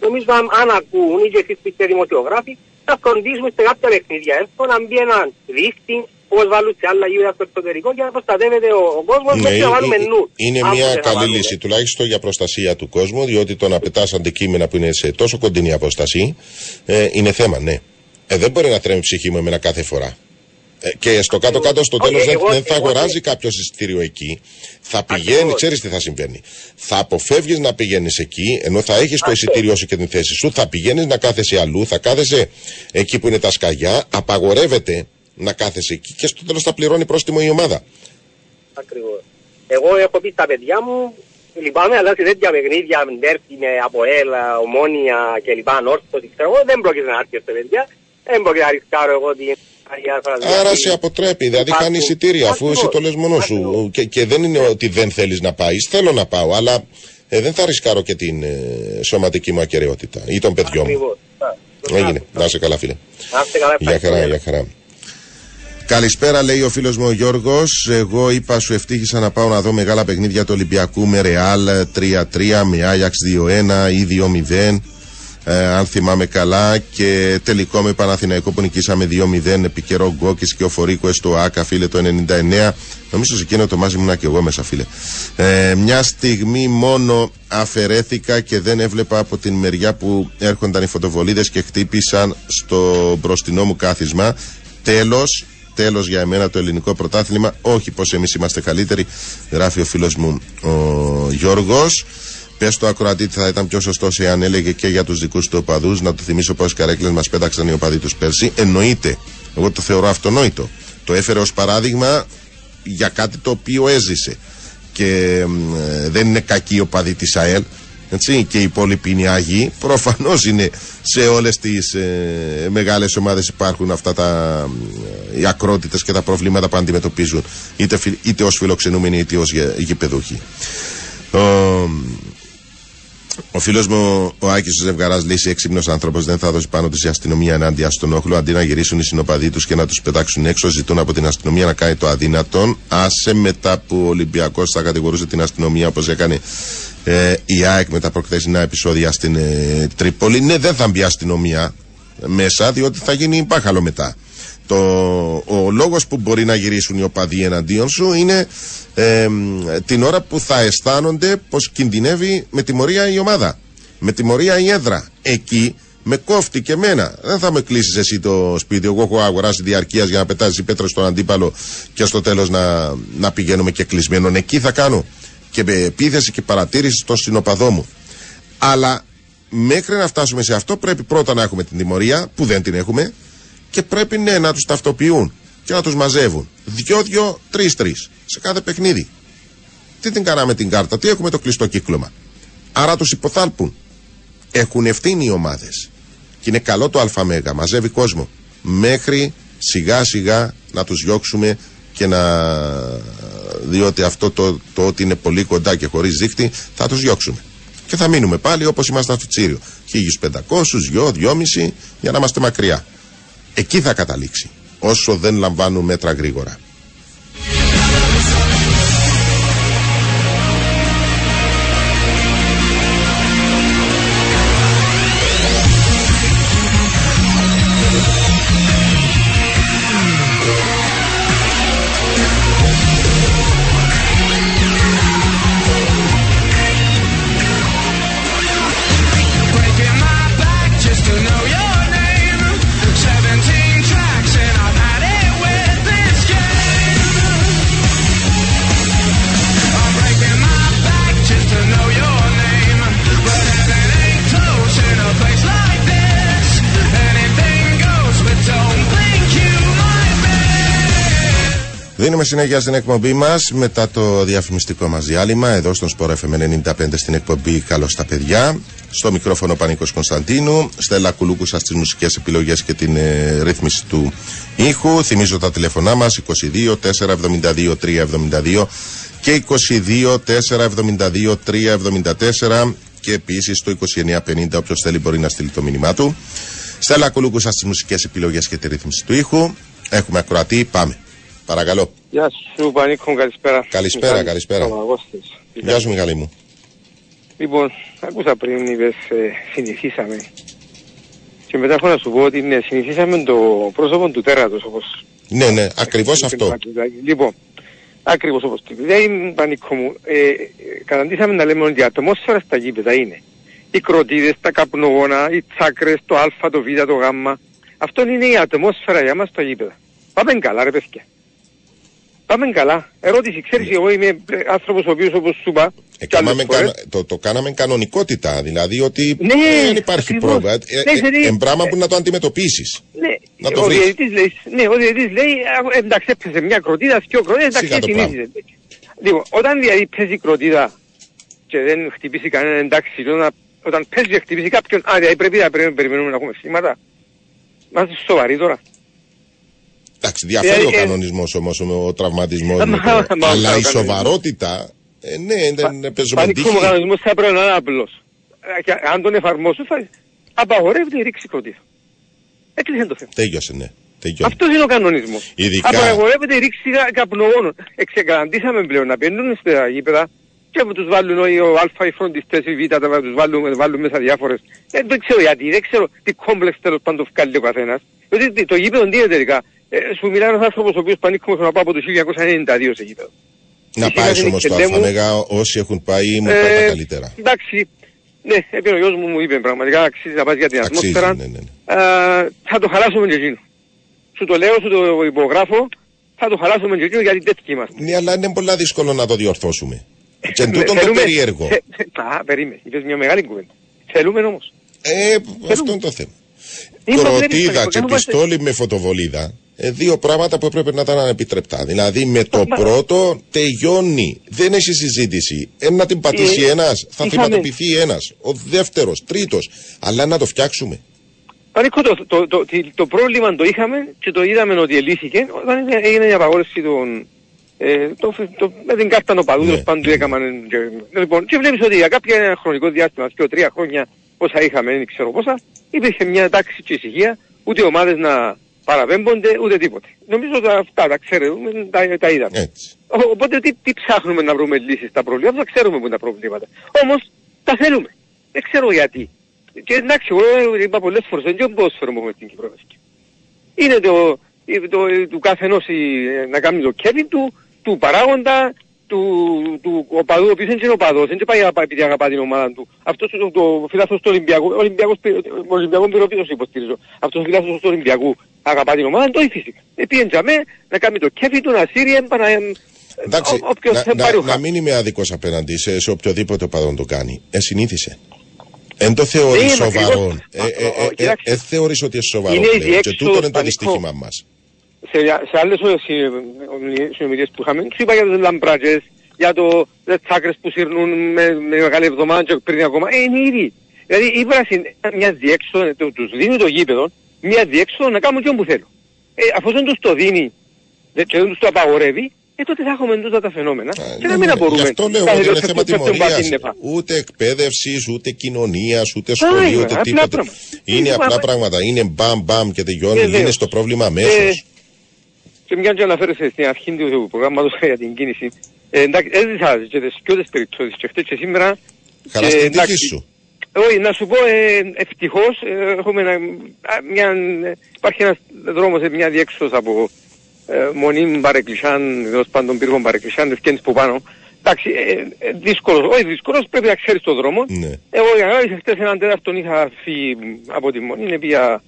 Νομίζω αν, αν ακούν ή και εσείς που είστε δημοσιογράφοι, θα φροντίσουμε σε κάποια παιχνίδια έστω να μπει έναν δίχτυ όπως βάλουν σε άλλα γύρω στο εξωτερικό για να προστατεύεται ο, ο κόσμος μέχρι να βάλουμε ε- νου. είναι Άκουσε μια να καλή βάλουμε. λύση, τουλάχιστον για προστασία του κόσμου, διότι το να πετάς αντικείμενα που είναι σε τόσο κοντινή απόσταση ε, είναι θέμα, ναι. Ε, δεν μπορεί να τρέμει η ψυχή μου εμένα κάθε φορά. Ε, και στο κάτω-κάτω στο Όχι, τέλος δεν, εγώ- δεν θα εγώ- αγοράζει κάποιο εισιτήριο εκεί. Θα πηγαίνει, Ακριβώς. ξέρεις τι θα συμβαίνει. Θα αποφεύγεις να πηγαίνεις εκεί, ενώ θα έχεις το Αυτό. εισιτήριό σου και την θέση σου. Θα πηγαίνεις να κάθεσαι αλλού, θα κάθεσαι εκεί που είναι τα σκαγιά. Απαγορεύεται να κάθεσαι εκεί και στο τέλος θα πληρώνει πρόστιμο η ομάδα. Ακριβώς. Εγώ έχω πει στα παιδιά μου, λυπάμαι, αλλά σε τέτοια παιχνίδια, ντέρφι με Αποέλα, Ομόνια κλπ. Ανόρθωση, ξέρω εγώ, δεν πρόκειται να έρθει παιδιά. παιδιά. Δεν πρόκειται να ρισκάρω εγώ την Αγία Φραδιά. Άρα σε αποτρέπει, δηλαδή Υπάρχουν- κάνει εισιτήρια αφού εσύ Ακριβώς. το λες μόνος σου. Ακριβώς. Και, και δεν είναι ότι δεν θέλεις να πάεις. Θέλω να πάω, αλλά ε, δεν θα ρισκάρω και την ε, σωματική μου ακαιρεότητα ή των παιδιών μου. Ακριβώς. Α, σωστά. Έγινε. Να είσαι καλά, φίλε. Να είστε καλά, Για ευχαριστώ. χαρά, για χαρά. Καλησπέρα, λέει ο φίλος μου ο Γιώργος. Εγώ είπα, σου ευτύχησα να πάω να δω μεγάλα παιχνίδια του Ολυμπιακού με Ρεάλ 3-3, με Άγιαξ 2-1 ή 2-0. Ε, αν θυμάμαι καλά και τελικό με Παναθηναϊκό που νικήσαμε 2-0 επί καιρό Γκόκης και ο Φορίκο στο ΆΚΑ φίλε το 99 νομίζω σε εκείνο το μάζι ήμουνα και εγώ μέσα φίλε ε, μια στιγμή μόνο αφαιρέθηκα και δεν έβλεπα από την μεριά που έρχονταν οι φωτοβολίδες και χτύπησαν στο μπροστινό μου κάθισμα τέλος τέλος για εμένα το ελληνικό πρωτάθλημα. Όχι πως εμείς είμαστε καλύτεροι, γράφει ο φίλος μου ο Γιώργος. Πες το ακροατή θα ήταν πιο σωστός εάν έλεγε και για τους δικούς του οπαδούς. Να του θυμίσω πόσε καρέκλες μας πέταξαν οι οπαδοί τους πέρσι. Εννοείται. Εγώ το θεωρώ αυτονόητο. Το έφερε ως παράδειγμα για κάτι το οποίο έζησε. Και μ, ε, δεν είναι κακή οπαδοί της ΑΕΛ. Έτσι, και οι υπόλοιποι είναι άγιοι. Προφανώς είναι σε όλες τις ε, μεγάλες ομάδες υπάρχουν αυτά τα ε, οι ακρότητες και τα προβλήματα που αντιμετωπίζουν είτε, φι- είτε ως φιλοξενούμενοι είτε ως γηπεδούχοι. Ο, ο φίλος μου, ο Άκης ο Ζευγαρά, λύση έξυπνος άνθρωπος, δεν θα δώσει πάνω του η αστυνομία ενάντια στον όχλο. Αντί να γυρίσουν οι συνοπαδοί τους και να τους πετάξουν έξω, ζητούν από την αστυνομία να κάνει το αδύνατον. Άσε μετά που ο Ολυμπιακός θα κατηγορούσε την αστυνομία όπως έκανε ε, η ΑΕΚ με τα προκθεσινά επεισόδια στην ε, Τρίπολη. Ναι, δεν θα μπει αστυνομία μέσα, διότι θα γίνει μπάχαλο μετά. Το, ο λόγος που μπορεί να γυρίσουν οι οπαδοί εναντίον σου είναι ε, μ, την ώρα που θα αισθάνονται πως κινδυνεύει με τιμωρία η ομάδα. Με τιμωρία η έδρα. Εκεί με κόφτει και εμένα. Δεν θα με κλείσεις εσύ το σπίτι. Εγώ έχω αγοράσει διαρκείας για να πετάζει πέτρε στον αντίπαλο και στο τέλος να, να πηγαίνουμε και κλεισμένον. Εκεί θα κάνω και με επίθεση και παρατήρηση στον συνοπαδό μου. Αλλά μέχρι να φτάσουμε σε αυτό πρέπει πρώτα να έχουμε την τιμωρία που δεν την έχουμε και πρέπει ναι να τους ταυτοποιούν και να τους μαζεύουν. Δυο-δυο, τρεις-τρεις σε κάθε παιχνίδι. Τι την κάναμε την κάρτα, τι έχουμε το κλειστό κύκλωμα. Άρα τους υποθάλπουν. Έχουν ευθύνη οι ομάδες. Και είναι καλό το ΑΜ, μαζεύει κόσμο. Μέχρι σιγά σιγά να τους διώξουμε και να... διότι αυτό το, το ότι είναι πολύ κοντά και χωρίς δίχτυ θα τους διώξουμε. Και θα μείνουμε πάλι όπως ήμασταν στο Τσίριο. 1500, 2, 2,5 για να είμαστε μακριά. Εκεί θα καταλήξει. Όσο δεν λαμβάνουν μέτρα γρήγορα. Δίνουμε συνέχεια στην εκπομπή μας μετά το διαφημιστικό μας διάλειμμα εδώ στον Σπορ FM 95 στην εκπομπή Καλώς τα παιδιά. Στο μικρόφωνο Πανίκος Κωνσταντίνου. Στέλλα Κουλούκουσα στι μουσικές επιλογές και την ε, ρύθμιση του ήχου. Θυμίζω τα τηλεφωνά μας 22 472 372 και 22 472 374 και επίσης το 2950 όποιος θέλει μπορεί να στείλει το μήνυμά του. Στέλλα Κουλούκουσα στι μουσικές επιλογές και τη ρύθμιση του ήχου. Έχουμε ακροατή, πάμε. Παρακαλώ. Γεια σου Πανίκο, καλησπέρα. Καλησπέρα, Μιχάλης καλησπέρα. Παπαγώστης. Γεια σου Μιχαλή μου. Λοιπόν, άκουσα πριν είπες ε, συνηθίσαμε. Και μετά έχω να σου πω ότι ναι, συνηθίσαμε το πρόσωπο του τέρατος όπως... Ναι, ναι, ακριβώς είπε αυτό. το Μακρυδάκη. Λοιπόν, ακριβώς όπως το είπε. Δηλαδή, Πανίκο μου, ε, ε, καταντήσαμε να λέμε ότι η ατμόσφαιρα στα γήπεδα είναι οι κροτίδες, τα καπνογόνα, οι τσάκρες, το α, το β, το γ. Αυτό είναι η ατμόσφαιρα για μας στα γήπεδα. Πάμε καλά ρε παιδιά. Πάμε καλά. Ερώτηση, ξέρεις εγώ είμαι ε, άνθρωπος ο οποίος όπως σου είπα Ε, κι άλλες κάναμε φορές, κανο- το, το κάναμε κανονικότητα, δηλαδή ότι Ναι, δεν υπάρχει ακριβώς. πρόβλημα. Ε, Ναι, ε, δηλαδή, ε, εμπράμα ε, που να το αντιμετωπίσεις. Ναι, Να το ο βρεις. διαιτητής λέει, ναι, ο διαιτητής λέει, «Α, εντάξει έπαιζε μια κροτίδα, δυο κροτίδες, εντάξει Σιγά το συνήθιζε. Λοιπόν, όταν δηλαδή παίζει κροτίδα και δεν χτυπήσει κανέναν εντάξει, όταν, όταν παίζει και χτυπήσει κάποιον, α, δηλαδή πρέπει να πρέπει να περιμένουμε να έχουμε θύματα. Είμαστε σοβαροί τώρα. Εντάξει, διαφέρει Ε, ο ε, κανονισμός όμως, ο τραυματισμός. Μα- με το- μα- μα- αλλά ο η κανονισμός. σοβαρότητα Ε, ναι, δεν παίζουμε Πανίκο τύχη. ο κανονισμός θα πρέπει να είναι απλός. Ε, και Αν τον εφαρμόσουν θα απαγορεύεται η ρήξη κροτίδα. Έτσι είναι το θέμα. Τέλειωσε, ναι. Τελειώνει. Αυτός είναι ο κανονισμός. Ειδικά- Απαγορεύεται η ρήξη κα- καπνογόνων. Εξεκαταντήσαμε πλέον να μπαίνουν στα γήπεδα και που τους βάλουν ο, ο Α, οι φροντιστές, οι Β, τα τους βάλουν, βάλουν μέσα διάφορες. Ε, δεν ξέρω γιατί, δεν ξέρω τι κόμπλεξ τέλος πάντων βγάλει ο καθένας. Γιατί τι- το γήπεδο τι είναι τελικά. Ε, σου μιλάει ένας άνθρωπος ο οποίος πανίκουμε να πάω από το 1992 σε γήπεδο. Να Εσύ πάεις να όμως το δίνεις και ΑΦΑΜΕΓΑ, όσοι έχουν πάει μου πάει τα Ε, καλύτερα. Εντάξει, ναι, επειδή ο γιος μου μου είπε πραγματικά αξίζει να πας για την Αξίζει, ατμόσφαιρα. ναι, ναι, ναι. Α, θα το χαλάσουμε και εκείνο. Σου το λέω, σου το υπογράφω, θα το χαλάσουμε και εκείνο γιατί τέτοιοι είμαστε. Ναι, αλλά είναι πολύ δύσκολο να το διορθώσουμε. Και εν Ναι, τούτον το θέλουμε- περίεργο. θε- θε- Α, περίμενε, είπες μια μεγάλη κουβέντα. Θέλουμε όμως. Ε, αυτό είναι το θέμα. Είμαι Κροτίδα βλέπεις, και κάνουμε- πιστόλι με φωτοβολίδα. Ε, δύο πράγματα που έπρεπε να ήταν ανεπιτρεπτά. Δηλαδή με το Μα- πρώτο τελειώνει. Δεν έχει συζήτηση. Ε, να την πατήσει Ε, ένας, θα είχαμε- θυματοποιηθεί ένας. Ο δεύτερος, τρίτος. Αλλά να το φτιάξουμε. Πανίκο, το, το, το, το, το πρόβλημα το είχαμε και το είδαμε ότι ελύθηκε όταν έγινε η απαγόρευση των, ε, το, το, με την κάρτα νοπαδού, Ναι. τέλος πάντων έκαναν και, λοιπόν, και βλέπεις ότι για κάποια ένα χρονικό διάστημα, και τρία χρόνια όσα είχαμε, δεν ξέρω πόσα, υπήρχε μια τάξη και ησυχία, ούτε ομάδες να παραπέμπονται, ούτε τίποτε. Νομίζω ότι αυτά τα ξέρουμε, τα, τα είδαμε. Έτσι. Ο- Οπότε τι, τι ψάχνουμε να βρούμε λύσεις στα προβλήματα, θα ξέρουμε που είναι τα προβλήματα. Όμως τα θέλουμε. Δεν ξέρω γιατί. Και εντάξει, εγώ είπα πολλές φορές, δεν είναι το ποδόσφαιρο που έχουμε στην Κύπρο. βασικά. Είναι το, το, το, του καθενός η- να κάνει το κέφι του, του παράγοντα, του, του οπαδού, ο οποίος δεν είναι οπαδός, δεν πάει αγαπά- επειδή αγαπά την ομάδα του. Αυτός το, το φιλάθος του Ολυμπιακού, ο Ολυμπιακός, πυ- ο Ολυμπιακός πυροπίδος υποστηρίζω. Αυτός ο φιλάθος του Ολυμπιακού αγαπά την ομάδα, το έχει φυσικά. Ε, πήγαινε για μέ, να κάνει το κέφι του, να σύρει, έμπανα, Εντάξει, ο- όποιος να, δεν να, πάρει ο να χα- μην είμαι άδικο απέναντι σε, σε οποιοδήποτε παδόν το κάνει. Ε, συνήθισε. Εν το θεωρεί Ναι, μα σοβαρό. ακριβώς. Ε, Α, ε, ο- ε, ε, κοιτάξτε. ε, θεωρείς ότι είναι σοβαρό Είναι η πλέον. Και διέξοδος τούτο είναι το πανικό. δυστύχημα μας. Σε, σε άλλες ώρες συνομιλίες που είχαμε, τους είπα για τους λαμπράτζες, για το τις τσάκρες που σύρνουν με, με μεγάλη εβδομάδα και πριν ακόμα. Ε, είναι ήδη. Δηλαδή η πράσινη μια διέξοδο, το, τους δίνει το γήπεδο, μια διέξοδο να κάνουν και όπου θέλουν. Ε, αφού δεν τους το δίνει δε- και δεν τους το απαγορεύει, ε, τότε θα έχουμε τούτα τα φαινόμενα και να μην απορούμε. Γι' αυτό λέω κάθε ότι είναι δεύτερο θέμα πέφτουν τιμωρίας. πατίνεφα. Ούτε εκπαίδευσης, ούτε κοινωνίας, ούτε Α, σχολείο, είναι ούτε απλά τίποτα. πράγματα. Είναι Είναι απλά πράγμα- πράγματα. Είναι μπαμ μπαμ και τελειώνει. Βεβαίως. Είναι στο πρόβλημα αμέσως. Ε, και μια και αναφέρεσαι στην αρχή του προγράμματος για την κίνηση, ε, εντάξει, έζησα και τις ποιότητες περιπτώσεις και χτες και σήμερα. Χαρά και, στην εντάξει, τύχη σου. Όχι, να σου πω, ε, ευτυχώς ε, έχουμε ένα, α, μια, ε, υπάρχει ένας δρόμος, ε, μια διέξοδος από ε, Μονίμ Παρεκκλησάν, τέλος πάντων πύργων Παρεκκλησάν, τις κέντες που πάνω. Εντάξει, ε, ε, δύσκολος, όχι δύσκολος, πρέπει να ξέρεις τον δρόμο. Ναι. Εγώ για να είσαι χτες έναν τέταρτο είχα φύγει από τη Μονή, πήγα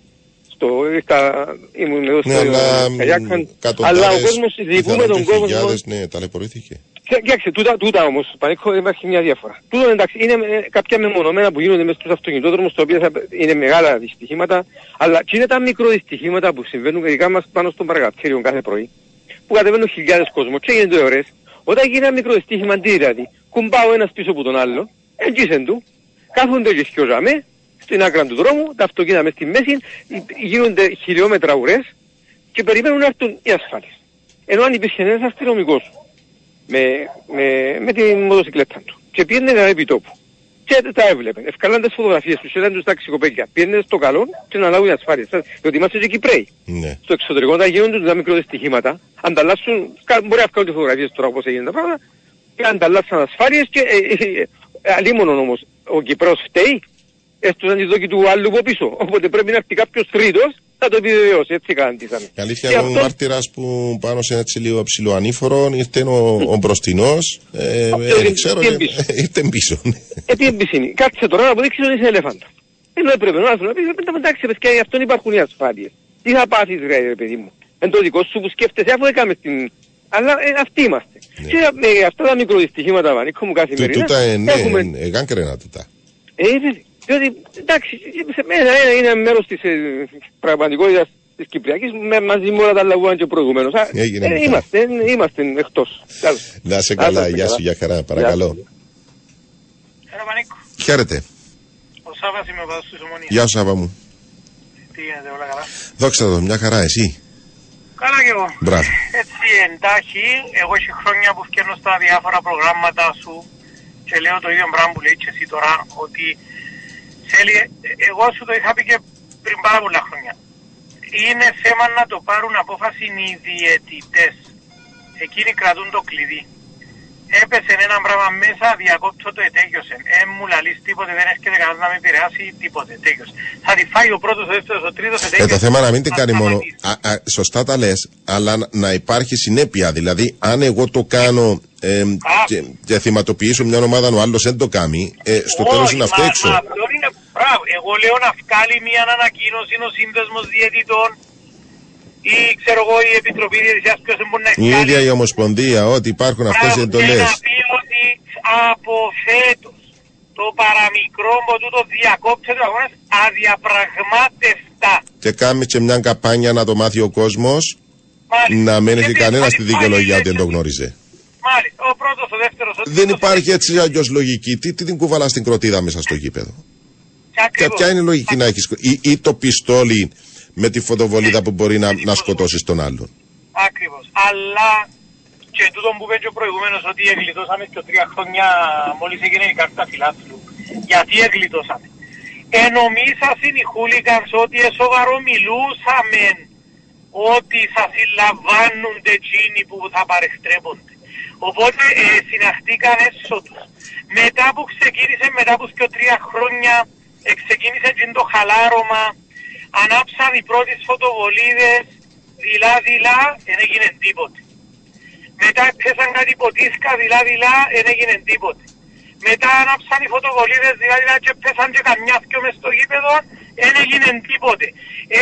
στο, είχα, ήμουν εδώ Ναι, στο αλλά Καγιάκαν, αλλά ο κόσμος διηγούμε τον κόσμο. χιλιάδες, ναι, ταλαιπωρήθηκε. Και- Κοιτάξτε, τούτα, τούτα όμως, πανίκο, υπάρχει μια διαφορά. Τούτα εντάξει, είναι ε, κάποια μεμονωμένα που γίνονται μέσα στους αυτοκινητόδρομους, τα οποία θα, είναι μεγάλα δυστυχήματα, αλλά και είναι τα μικροδυστυχήματα που συμβαίνουν ειδικά μας πάνω στον παραγατήριο κάθε πρωί, που κατεβαίνουν χιλιάδες κόσμο και γίνονται ώρες. Όταν γίνει ένα μικρό δυστύχημα, τι δηλαδή, κουμπάω ένας πίσω από τον άλλο, εγγύσεν του, κάθονται και σκιωζάμε, στην άκρα του δρόμου, τα αυτοκίνητα μες στη μέση, υ- γίνονται χιλιόμετρα ουρές και περιμένουν να έρθουν οι ασφάλειες. Ενώ αν υπήρχε ένας αστυνομικός με, με, με τη μοτοσυκλέτα του και πήγαινε να επί τόπου. Και τα έβλεπε. Ευκαλάν τις φωτογραφίες τους, ήταν τους ταξικοπέκια. Πήγαινε στο καλό και να λάβουν οι ασφάλειες. Διότι είμαστε και Κυπρέοι. Ναι. Στο εξωτερικό όταν γίνονται τα μικροδυστυχήματα, ανταλλάσσουν, κα- μπορεί να βγάλουν τις φωτογραφίες τώρα όπως έγινε τα πράγματα, και ανταλλάσσαν ασφάλειες και ε, ε, ε, αλίμονον όμως ο Κυπρός φταίει, έστωσαν τη δόκη του άλλου από πίσω. Οπότε πρέπει να έρθει κάποιος τρίτος να το επιβεβαιώσει. Έτσι καταντήσαμε. Η αλήθεια Και είναι ο αυτό- μάρτυρας που πάνω σε έτσι λίγο ψηλό ανήφορο ήρθε ο, ο μπροστινός. Ε, Ο- ε, ο- ξέρω, ήρθε ε, πίσω; ήρθε πίσω. ναι. Ε, τι εμπισίνη. Κάτσε τώρα να αποδείξεις ότι είσαι ελέφαντα. Ενώ έπρεπε να έρθουν να πεις, «Ε, εντάξει παιδιά, γι' αυτόν υπάρχουν οι ασφάλειες. Τι θα πάθεις ρε, ρε παιδί μου; Εν το δικό σου που σκέφτεσαι, αφού έκαμε την... Αλλά ε, αυτοί είμαστε. Ναι. Και με αυτά τα μικροδυστυχήματα, Βανίκο μου Του- καθημερινά, Τούτα ε, ναι, έχουμε... ε, γάνκρενα τούτα. Ε, βέβαια. Διότι, εντάξει, σε μένα ένα είναι μέρος της ε, πραγματικότητας της Κυπριακής, με, μαζί με όλα τα λαγούαν και προηγουμένως. Α, Έγινε, ε, Μιχάλη. είμαστε, ε, είμαστε εκτός. Καλώς. Να σε Να καλά, είστε γεια σου, για χαρά, παρακαλώ. Έλα Μανίκο, Χαίρετε. ο Σάββας είμαι ο παδός της Ομονίας. Γεια σου, Σάβα μου. Τι γίνεται, όλα καλά; Δόξα τω, μια χαρά, εσύ; Καλά κι εγώ. Μπράβο. Έτσι, ότι εντάχει, εγώ έχει χρόνια που φτιάχνω στα διάφορα προγράμματα σου και λέω το ίδιο πράγμα που λέει και εσύ τώρα, ότι θέλει, εγώ σου το είχα πει και πριν πάρα πολλά χρόνια. Είναι θέμα να το πάρουν απόφαση οι διαιτητές. Εκείνοι κρατούν το κλειδί. Έπεσε ένα πράγμα μέσα, διακόπτω το ετέγιωσε. Ε, μου λαλείς τίποτε, δεν έρχεται κανένας να με επηρεάσει, τίποτε, ετέγιωσε. Θα τη φάει ο πρώτος, ο δεύτερος, ο τρίτος, Ε, ετέγιωσε. το θέμα να μην την Θα κάνει μόνο. σταματήσει. Α, α, σωστά τα λες, αλλά να- να υπάρχει συνέπεια. Δηλαδή, αν εγώ το κάνω ε, και, και θυματοποιήσω μια ομάδα, ο άλλος δεν το κάνει, ε, στο τέλος Όχι, είναι αυτό μα- έξω. Μα, αυτό είναι μπράβο. Εγώ λέω να βγάλει μια ανακοίνωση ο σύνδεσμος διαιτητών ή ξέρω εγώ η Επιτροπή Διαιτησίας ποιος δεν μπορεί να Η βγάλει. ίδια η Ομοσπονδία, ότι υπάρχουν αυτές οι Μπράβο, εντολές. Και να πει ότι από φέτος το παραμικρό μου τούτο διακόψε το αγώνας αδιαπραγμάτευτα. Και κάνει και μια καμπάνια να το μάθει ο κόσμος, Μάλιστα. να μην έχει Γιατί κανένας θα στη τη δικαιολογία φάει ότι δεν το έτσι. γνώριζε. Μάλιστα. Ο πρώτος, ο δεύτερος, ο Δεν τρίτος, ο υπάρχει τέταρτος. έτσι αλλιώς λογική. Τι, τι την κουβαλάς στην κροτίδα μέσα στο γήπεδο; Και Ποια, ακριβώς. ποια είναι η λογική να έχεις. Ή, ή το πιστόλι με τη φωτοβολίδα που μπορεί να, να σκοτώσεις τον άλλον; Ακριβώς. Αλλά και τούτο που είπε και ο προηγούμενος ότι εγκλητώσαμε και τρία χρόνια μόλις έγινε η κάρτα φιλάθλου. Γιατί εγκλητώσαμε. Ενομίσασαν οι χούλικανς ότι εσοβαρό μιλούσαμε ότι θα συλλαμβάνονται εκείνοι που θα παρεκτρέπονται. Οπότε ε, συναχτήκαν έσω τους. Μετά που ξεκίνησε, μετά από και τρία χρόνια, ε, ξεκίνησε και το χαλάρωμα, ανάψαν οι πρώτες φωτοβολίδες, δειλά-δειλά, δεν έγινε τίποτε. Μετά πέσαν κάτι ποτίσκα, δειλά-δειλά, δεν έγινε τίποτε. Μετά άναψαν οι φωτοβολίδες, δειλά-δειλά και πέσαν και καμιά δυο μες στο γήπεδο, δεν έγινε τίποτε.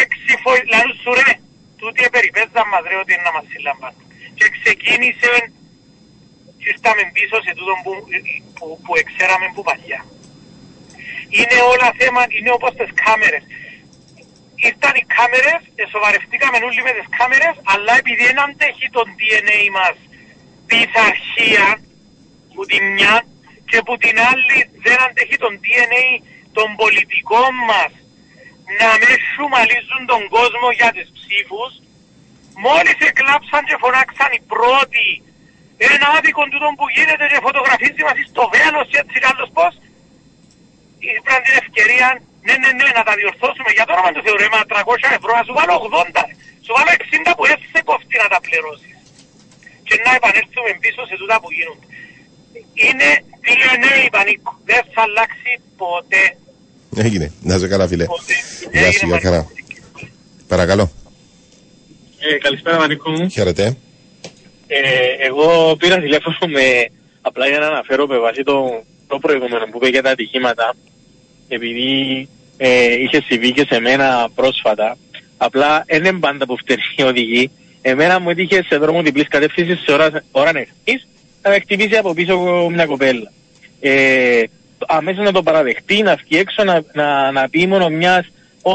Έξι φοη, λαλούς σου ρε, τούτοι επεριπέζαν μας ρε ότι είναι να μας συλλαμβάνουν. Και ξεκίνησε και ήρθαμε πίσω σε τούτο που, που, που εξέραμε που παλιά. Είναι όλα θέμα, είναι όπως τις κάμερες. Ήρθαν οι κάμερες, εσοβαρευτήκαμε όλοι με τις κάμερες, αλλά επειδή δεν αντέχει τον DNA μας πειθαρχία, που τη μια, και που την άλλη δεν αντέχει τον DNA των πολιτικών μας, να με σουμαλίζουν τον κόσμο για τις ψήφους, μόλις εκλάψαν και φωνάξαν οι πρώτοι ένα άδικο τούτο που γίνεται και φωτογραφίζει μας στο βέλος και έτσι κι άλλος πώς, είπαν την ευκαιρία, ναι, ναι, ναι, να τα διορθώσουμε για το όνομα του Θεού, ρε, μα 300 ευρώ, να σου βάλω 80, ρε. σου βάλω 60 που έτσι σε κόφτει να τα πληρώσεις. Και να επανέλθουμε πίσω σε τούτα που γίνονται. Είναι DNA, Πανίκο. Δεν θα αλλάξει ποτέ. Έγινε. Να σε καλά, φίλε. Ποτέ. Γεια σου, Έγινε, για χαρά. Παρακαλώ. Ε, καλησπέρα Μανίκο μου. Χαίρετε. Ε, εγώ πήρα τηλέφωνο με, απλά για να αναφέρω με βάση το, το προηγούμενο που είπε για τα ατυχήματα, επειδή ε, είχε συμβεί και σε μένα πρόσφατα, απλά δεν είναι πάντα που φταίνει οι οδηγοί. Εμένα μου έτυχε σε δρόμο διπλής κατεύθυνσης σε ώρα, ώρας εχθής, να με χτυπήσει από πίσω μια κοπέλα. Ε, αμέσως να το παραδεχτεί, να βγει έξω, να, να, να πει μόνο μιας, ο,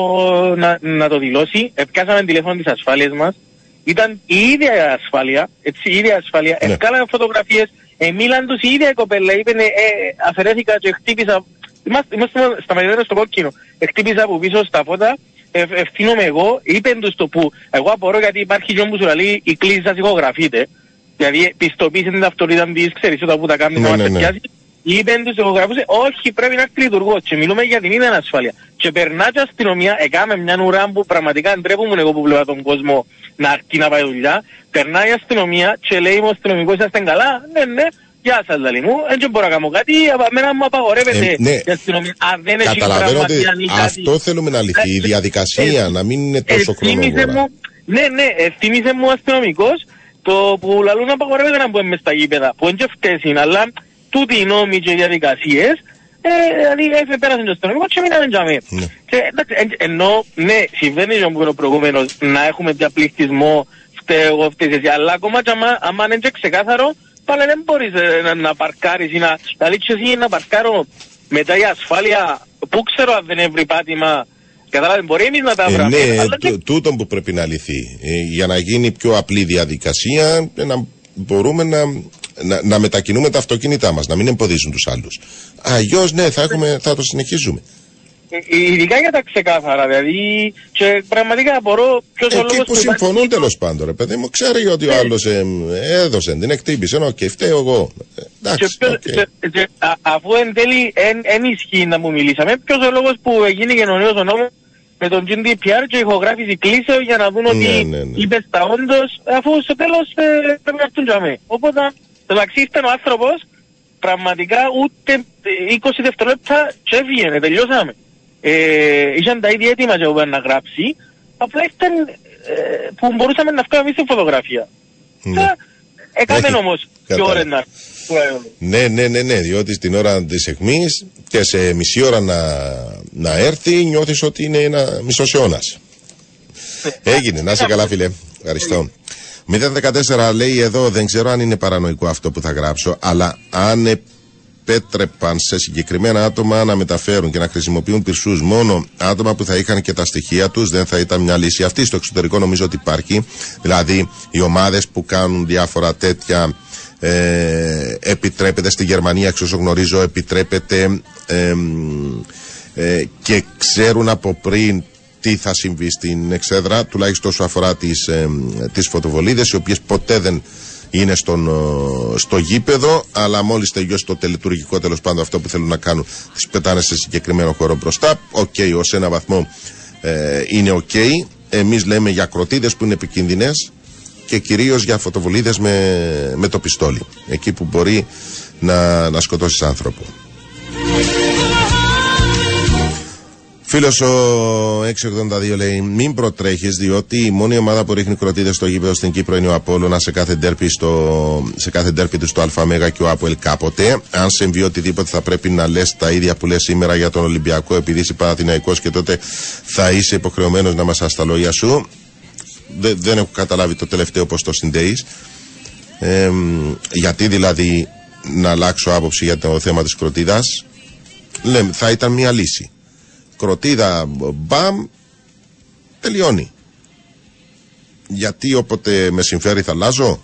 να, να το δηλώσει. Επιάσαμε τηλέφωνο της ασφάλειας μας. Ήταν η ίδια ασφάλεια, έτσι, η ίδια ασφάλεια. Ναι. Ναι. Ευκάλαμε φωτογραφίες, ε, μίλαν τους η ίδια η κοπέλα, είπε ε, αφαιρέθηκα και χτύπησα, είμαστε, είμαστε στα μαγειρέρα στο κόκκινο, ε, χτύπησα από πίσω στα φώτα, ε, ευθύνομαι εγώ, είπε τους το που, εγώ απορώ γιατί υπάρχει και όμως σου λέει η κλίση σας ηχογραφείτε, δηλαδή πιστοποίησε την ταυτότητα της, ξέρεις όταν που τα κάνει Ναι, να ναι, μας ναι. πιάσει, είπε τους ηχογραφούσε, όχι πρέπει να έρθει λειτουργό και μιλούμε για την ίδια ασφάλεια. Και περνά και αστυνομία, έκαμε μια ουρά που πραγματικά ντρέπομαι εγώ που βλέπω τον κόσμο να αρκεί να πάει δουλειά. Περνάει η αστυνομία και λέει ο αστυνομικός είσαστε καλά, ναι ναι, γεια σας λαλή μου, δεν μπορώ να κάνω κάτι, εμένα μου απαγορεύεται Ε, ναι. η αστυνομία. Αν δεν έχει Καταλαβαίνω ότι τραυματία ή κάτι. αυτό θέλουμε να λυθεί. Η Ε, διαδικασία ε, να μην είναι τόσο Ευθύμισε χρονοβόρα. μου, ναι, ναι, ευθύμισε μου ο αστυνομικός το που λαλούν απαγορεύεται να μπούμε μες στα γήπεδα, που είναι και αυτές είναι, αλλά τούτοι οι νόμοι και οι διαδικασίες, ε, δηλαδή έφε πέρασαν το αστυνομικό και μείναμε τζαμί. Ναι. Και εντάξει, εν- ενώ, ναι, συμβαίνει και μου είπε ο προηγούμενος να έχουμε διαπληκτισμό, φταίω εγώ, φταίς εσύ, αλλά ακόμα και άμα, άμα είναι και ξεκάθαρο, πάλι δεν μπορείς ε, να, να παρκάρεις ή να, δηλαδή και εσύ να παρκάρω μετά η ασφάλεια, πού ξέρω αν δεν έβρει πάτημα, Κατάλαβες, μπορεί εμείς να τα Ε, βρούμε. ναι, αλλά και- τού- τούτο που πρέπει να λυθεί. Ε, για να γίνει πιο απλή διαδικασία, ε, να μπορούμε να, να, να μετακινούμε τα αυτοκίνητά μας, να μην εμποδίζουν τους άλλους. Αλλιώς, ναι, θα, έχουμε, θα το συνεχίζουμε. Ε, Ειδικά για τα ξεκάθαρα, δηλαδή. Και πραγματικά απορώ ποιος ο Εκεί λόγος που συμφωνούν τέλος πάντων, ρε παιδί μου, ξέρει ότι ο άλλος έδωσε, την εκτύπησε. Οκ, φταίω εγώ. Ε, Και, Εντάξει, ποιος- οκ. και- και α- αφού εν τέλει εν ισχύει να μου μιλήσαμε, ποιος ο λόγος που έγινε γενονίος ο νόμος με τον GDPR και ηχογράφηση κλείσεων για να δουν ότι Ναι, ναι, ναι. είπες τα όντως, αφού στο τέλος ε, πρέπει να έρθουν για μέ. Οπότε, εντάξει, ήρθε ο άνθρωπος, πραγματικά ούτε ε, 20 δευτερόλεπτα και έφυγε, τελειώσαμε. Ε, είχαν τα ίδια έτοιμα για να γράψει, απλά ήταν ε, που μπορούσαμε να βγάλουμε στην φωτογραφία. Ναι. Ε, Έκαμε Έχει. όμως και Κατάλαβα. ώρα να έρθει. Ναι, ναι, ναι, ναι, διότι στην ώρα της αιχμής και σε μισή ώρα να, να έρθει, νιώθεις ότι είναι ένα μισό αιώνα. Έγινε, να είσαι καλά, φίλε. Ευχαριστώ. 014 λέει εδώ, δεν ξέρω αν είναι παρανοϊκό αυτό που θα γράψω, αλλά αν επέτρεπαν σε συγκεκριμένα άτομα να μεταφέρουν και να χρησιμοποιούν πυρσούς μόνο άτομα που θα είχαν και τα στοιχεία τους, δεν θα ήταν μια λύση αυτή. Στο εξωτερικό νομίζω ότι υπάρχει. Δηλαδή, οι ομάδες που κάνουν διάφορα τέτοια ε, επιτρέπεται στη Γερμανία, εξ όσο γνωρίζω, επιτρέπεται ε, ε, και ξέρουν από πριν τι θα συμβεί στην εξέδρα, τουλάχιστον όσο αφορά τις, ε, τις φωτοβολίδες, οι οποίες ποτέ δεν είναι στον, ε, στο γήπεδο, αλλά μόλις τελειώσει το τελετουργικό τέλος πάντων αυτό που θέλουν να κάνουν, τις πετάνε σε συγκεκριμένο χώρο μπροστά. Οκ, ως ένα βαθμό ε, είναι οκ. Εμείς λέμε για κροτίδες που είναι επικίνδυνες και κυρίως για φωτοβολίδες με, με το πιστόλι. Εκεί που μπορεί να, να σκοτώσεις άνθρωπο. Φίλος ο 682 λέει: Μην προτρέχεις, διότι η μόνη ομάδα που ρίχνει κροτίδες στο γήπεδο στην Κύπρο είναι ο Απόλλωνας σε κάθε ντέρπι, στο, σε κάθε ντέρπι του στο ΑΜΕΓΑ και ο ΑΠΟΕΛ κάποτε. Αν συμβεί οτιδήποτε, θα πρέπει να λες τα ίδια που λες σήμερα για τον Ολυμπιακό, επειδή είσαι Παναθηναϊκός και τότε θα είσαι υποχρεωμένος να μας τα λόγια σου. Δε- δεν έχω καταλάβει το τελευταίο πώς το συνδέεις. Ε, γιατί δηλαδή να αλλάξω άποψη για το θέμα της κροτίδας λέμε θα ήταν μια λύση κροτίδα μπαμ τελειώνει γιατί όποτε με συμφέρει θα αλλάζω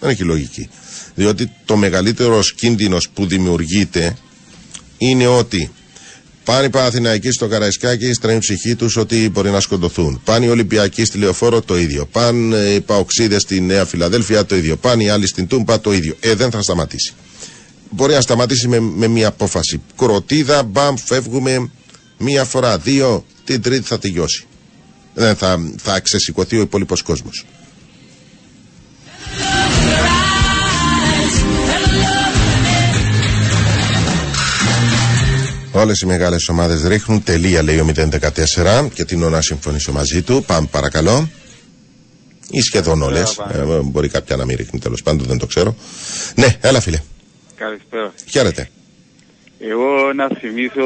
δεν έχει λογική διότι το μεγαλύτερος κίνδυνος που δημιουργείται είναι ότι Πάνε οι Παναθηναϊκοί στο Καραϊσκάκι, στρέμει η ψυχή τους ότι μπορεί να σκοτωθούν. Πάνε οι Ολυμπιακοί στη Λεωφόρο το ίδιο. Πάνε οι Παοξίδες στη Νέα Φιλαδέλφια το ίδιο. Πάνε οι άλλοι στην Τούμπα το ίδιο. Ε, δεν θα σταματήσει. Μπορεί να σταματήσει με, με μία απόφαση. Κροτίδα, μπαμ, φεύγουμε μία φορά, δύο, την τρίτη θα τελειώσει. Δεν θα, θα ξεσηκωθεί ο υπόλοιπος κόσμος. Όλες οι μεγάλες ομάδες ρίχνουν τελεία, λέει ο 014 και την να συμφωνήσω μαζί του. Πάμε παρακαλώ. Ή σχεδόν όλες. μπορεί κάποια να μην ρίχνει τέλος πάντων, δεν το ξέρω. Ναι, έλα φίλε. Καλησπέρα. Χαίρετε. Εγώ να θυμίσω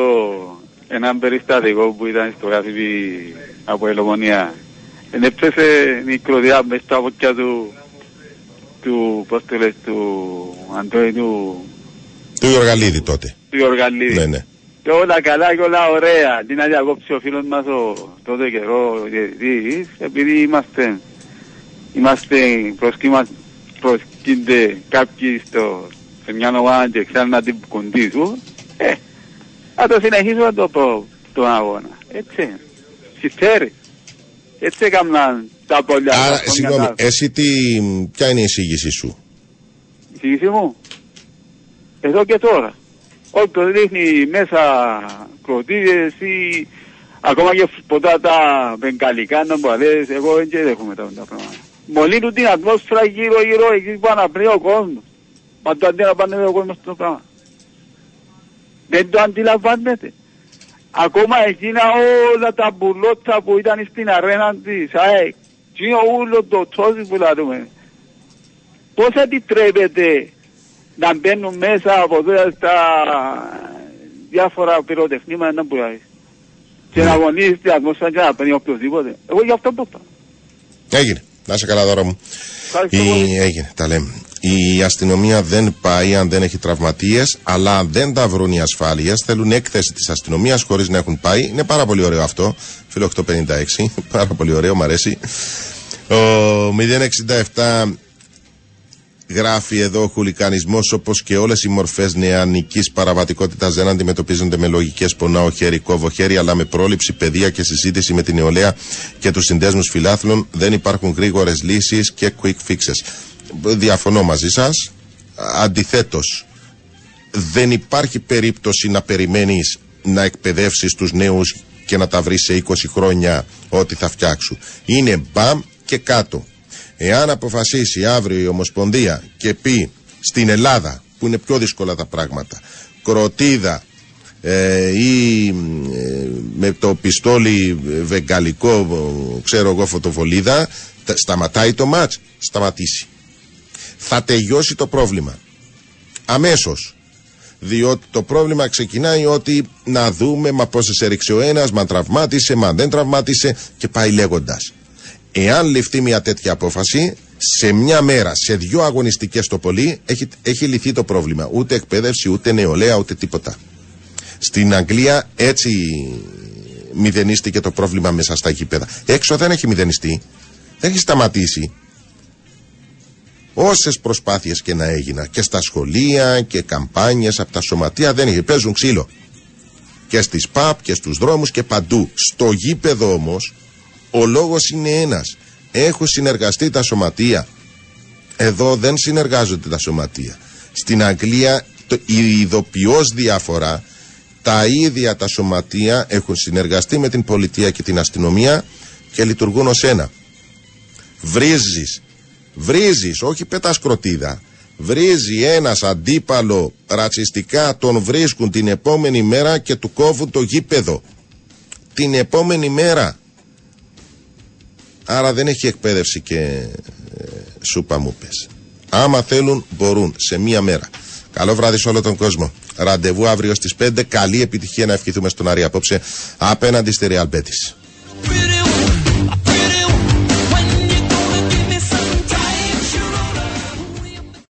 έναν περιστατικό που ήταν στο γάθιπι από Ελομονία. Έπεσε η κλωδιά μες στα βόκια του, του, πώς το λες, του Αντώνη του, Του Ιωργαλίδη τότε. του Ιωργαλίδη. Ναι, ναι. Και όλα καλά και όλα ωραία. Τι να διακόψει ο φίλος μας ο τότε καιρό ο διαιτητής, επειδή είμαστε, είμαστε προσκύμα, προσκύνται κάποιοι στο, σε μια ομάδα και ξέρουν να την κοντήσουν, ε, θα το συνεχίσουμε το, το, το αγώνα. Έτσι. Συστέρι. Έτσι έκαναν τα πολλιά. τα Άρα, χρόνια συγγνώμη, τα- εσύ τι, ποια είναι η εισήγησή σου; η εισήγηση μου; Εδώ και τώρα. Όποιος ρίχνει μέσα κροτίδες ή ακόμα και ποτά τα μπεγκαλικά να μου λες, εγώ δεν και δέχομαι τα τα πράγματα. Μολύνουν την ατμόσφαιρα γύρω γύρω εκεί που αναπνέει ο κόσμος. Μα το αντιλαμβάνεται ο κόσμος το πράγμα. Δεν το αντιλαμβάνεται. Ακόμα εκείνα όλα τα μπουλότσα που ήταν στην αρένα της ΑΕΚ, τι είναι όλο το τόσοι που λαλούμε. Πώς επιτρέπεται να μπαίνουν μέσα από εδώ στα διάφορα πυροτεχνήματα να πουλάει. Και να αγωνίζει την ατμόσφαιρα και να παίρνει οποιοδήποτε. Εγώ γι' αυτό το είπα. Έγινε. Να είσαι καλά, δώρα μου. Ευχαριστώ Η... πολύ. Έγινε, τα λέμε. Η αστυνομία δεν πάει αν δεν έχει τραυματίες, αλλά αν δεν τα βρουν οι ασφάλειες, θέλουν έκθεση της αστυνομίας χωρίς να έχουν πάει. Είναι πάρα πολύ ωραίο αυτό. Φίλο 856. (laughs) Πάρα πολύ ωραίο, μου αρέσει. Ο 067 Γράφει εδώ ο χουλικανισμός όπως και όλες οι μορφές νεανικής παραβατικότητας δεν αντιμετωπίζονται με λογικές πονάω χέρι, κόβω χέρι, αλλά με πρόληψη, παιδεία και συζήτηση με την νεολαία και τους συνδέσμους φιλάθλων. Δεν υπάρχουν γρήγορες λύσεις και quick fixes. Διαφωνώ μαζί σας. Αντιθέτως, δεν υπάρχει περίπτωση να περιμένεις να εκπαιδεύσεις τους νέους και να τα βρεις σε 20 χρόνια ό,τι θα φτιάξουν. Είναι μπαμ και κάτω. Εάν αποφασίσει αύριο η Ομοσπονδία και πει στην Ελλάδα, που είναι πιο δύσκολα τα πράγματα, κροτίδα ε, ή ε, με το πιστόλι βεγγαλικό, ε, ξέρω εγώ, φωτοβολίδα, τα- σταματάει το μάτς, σταματήσει. Θα τελειώσει το πρόβλημα. Αμέσως. Διότι το πρόβλημα ξεκινάει ότι να δούμε μα πώς έριξε ο ένας, μα τραυμάτισε, μα δεν τραυμάτισε και πάει λέγοντας. Εάν ληφθεί μια τέτοια απόφαση, σε μια μέρα, σε δύο αγωνιστικές το πολύ, έχει, έχει λυθεί το πρόβλημα. Ούτε εκπαίδευση, ούτε νεολαία, ούτε τίποτα. Στην Αγγλία έτσι μηδενίστηκε το πρόβλημα μέσα στα γήπεδα. Έξω δεν έχει μηδενιστεί. Δεν έχει σταματήσει. Όσες προσπάθειες και να έγιναν και στα σχολεία και καμπάνιες από τα σωματεία δεν είχε. Παίζουν ξύλο. Και στις ΠΑΠ και στους δρόμους και παντού. Στο γήπεδο όμως ο λόγος είναι ένας. Έχουν συνεργαστεί τα σωματεία. Εδώ δεν συνεργάζονται τα σωματεία. Στην Αγγλία το, η ειδοποιώς διαφορά τα ίδια τα σωματεία έχουν συνεργαστεί με την πολιτεία και την αστυνομία και λειτουργούν ως ένα. Βρίζεις, βρίζεις, όχι πετάς κροτίδα. Βρίζει ένας αντίπαλο ρατσιστικά, τον βρίσκουν την επόμενη μέρα και του κόβουν το γήπεδο. Την επόμενη μέρα. Άρα δεν έχει εκπαίδευση και ε, σούπα μου πες. Άμα θέλουν μπορούν σε μία μέρα. Καλό βράδυ σε όλο τον κόσμο. Ραντεβού αύριο στις 5. Καλή επιτυχία να ευχηθούμε στον Άρη απόψε απέναντι στη Real Betis. Pretty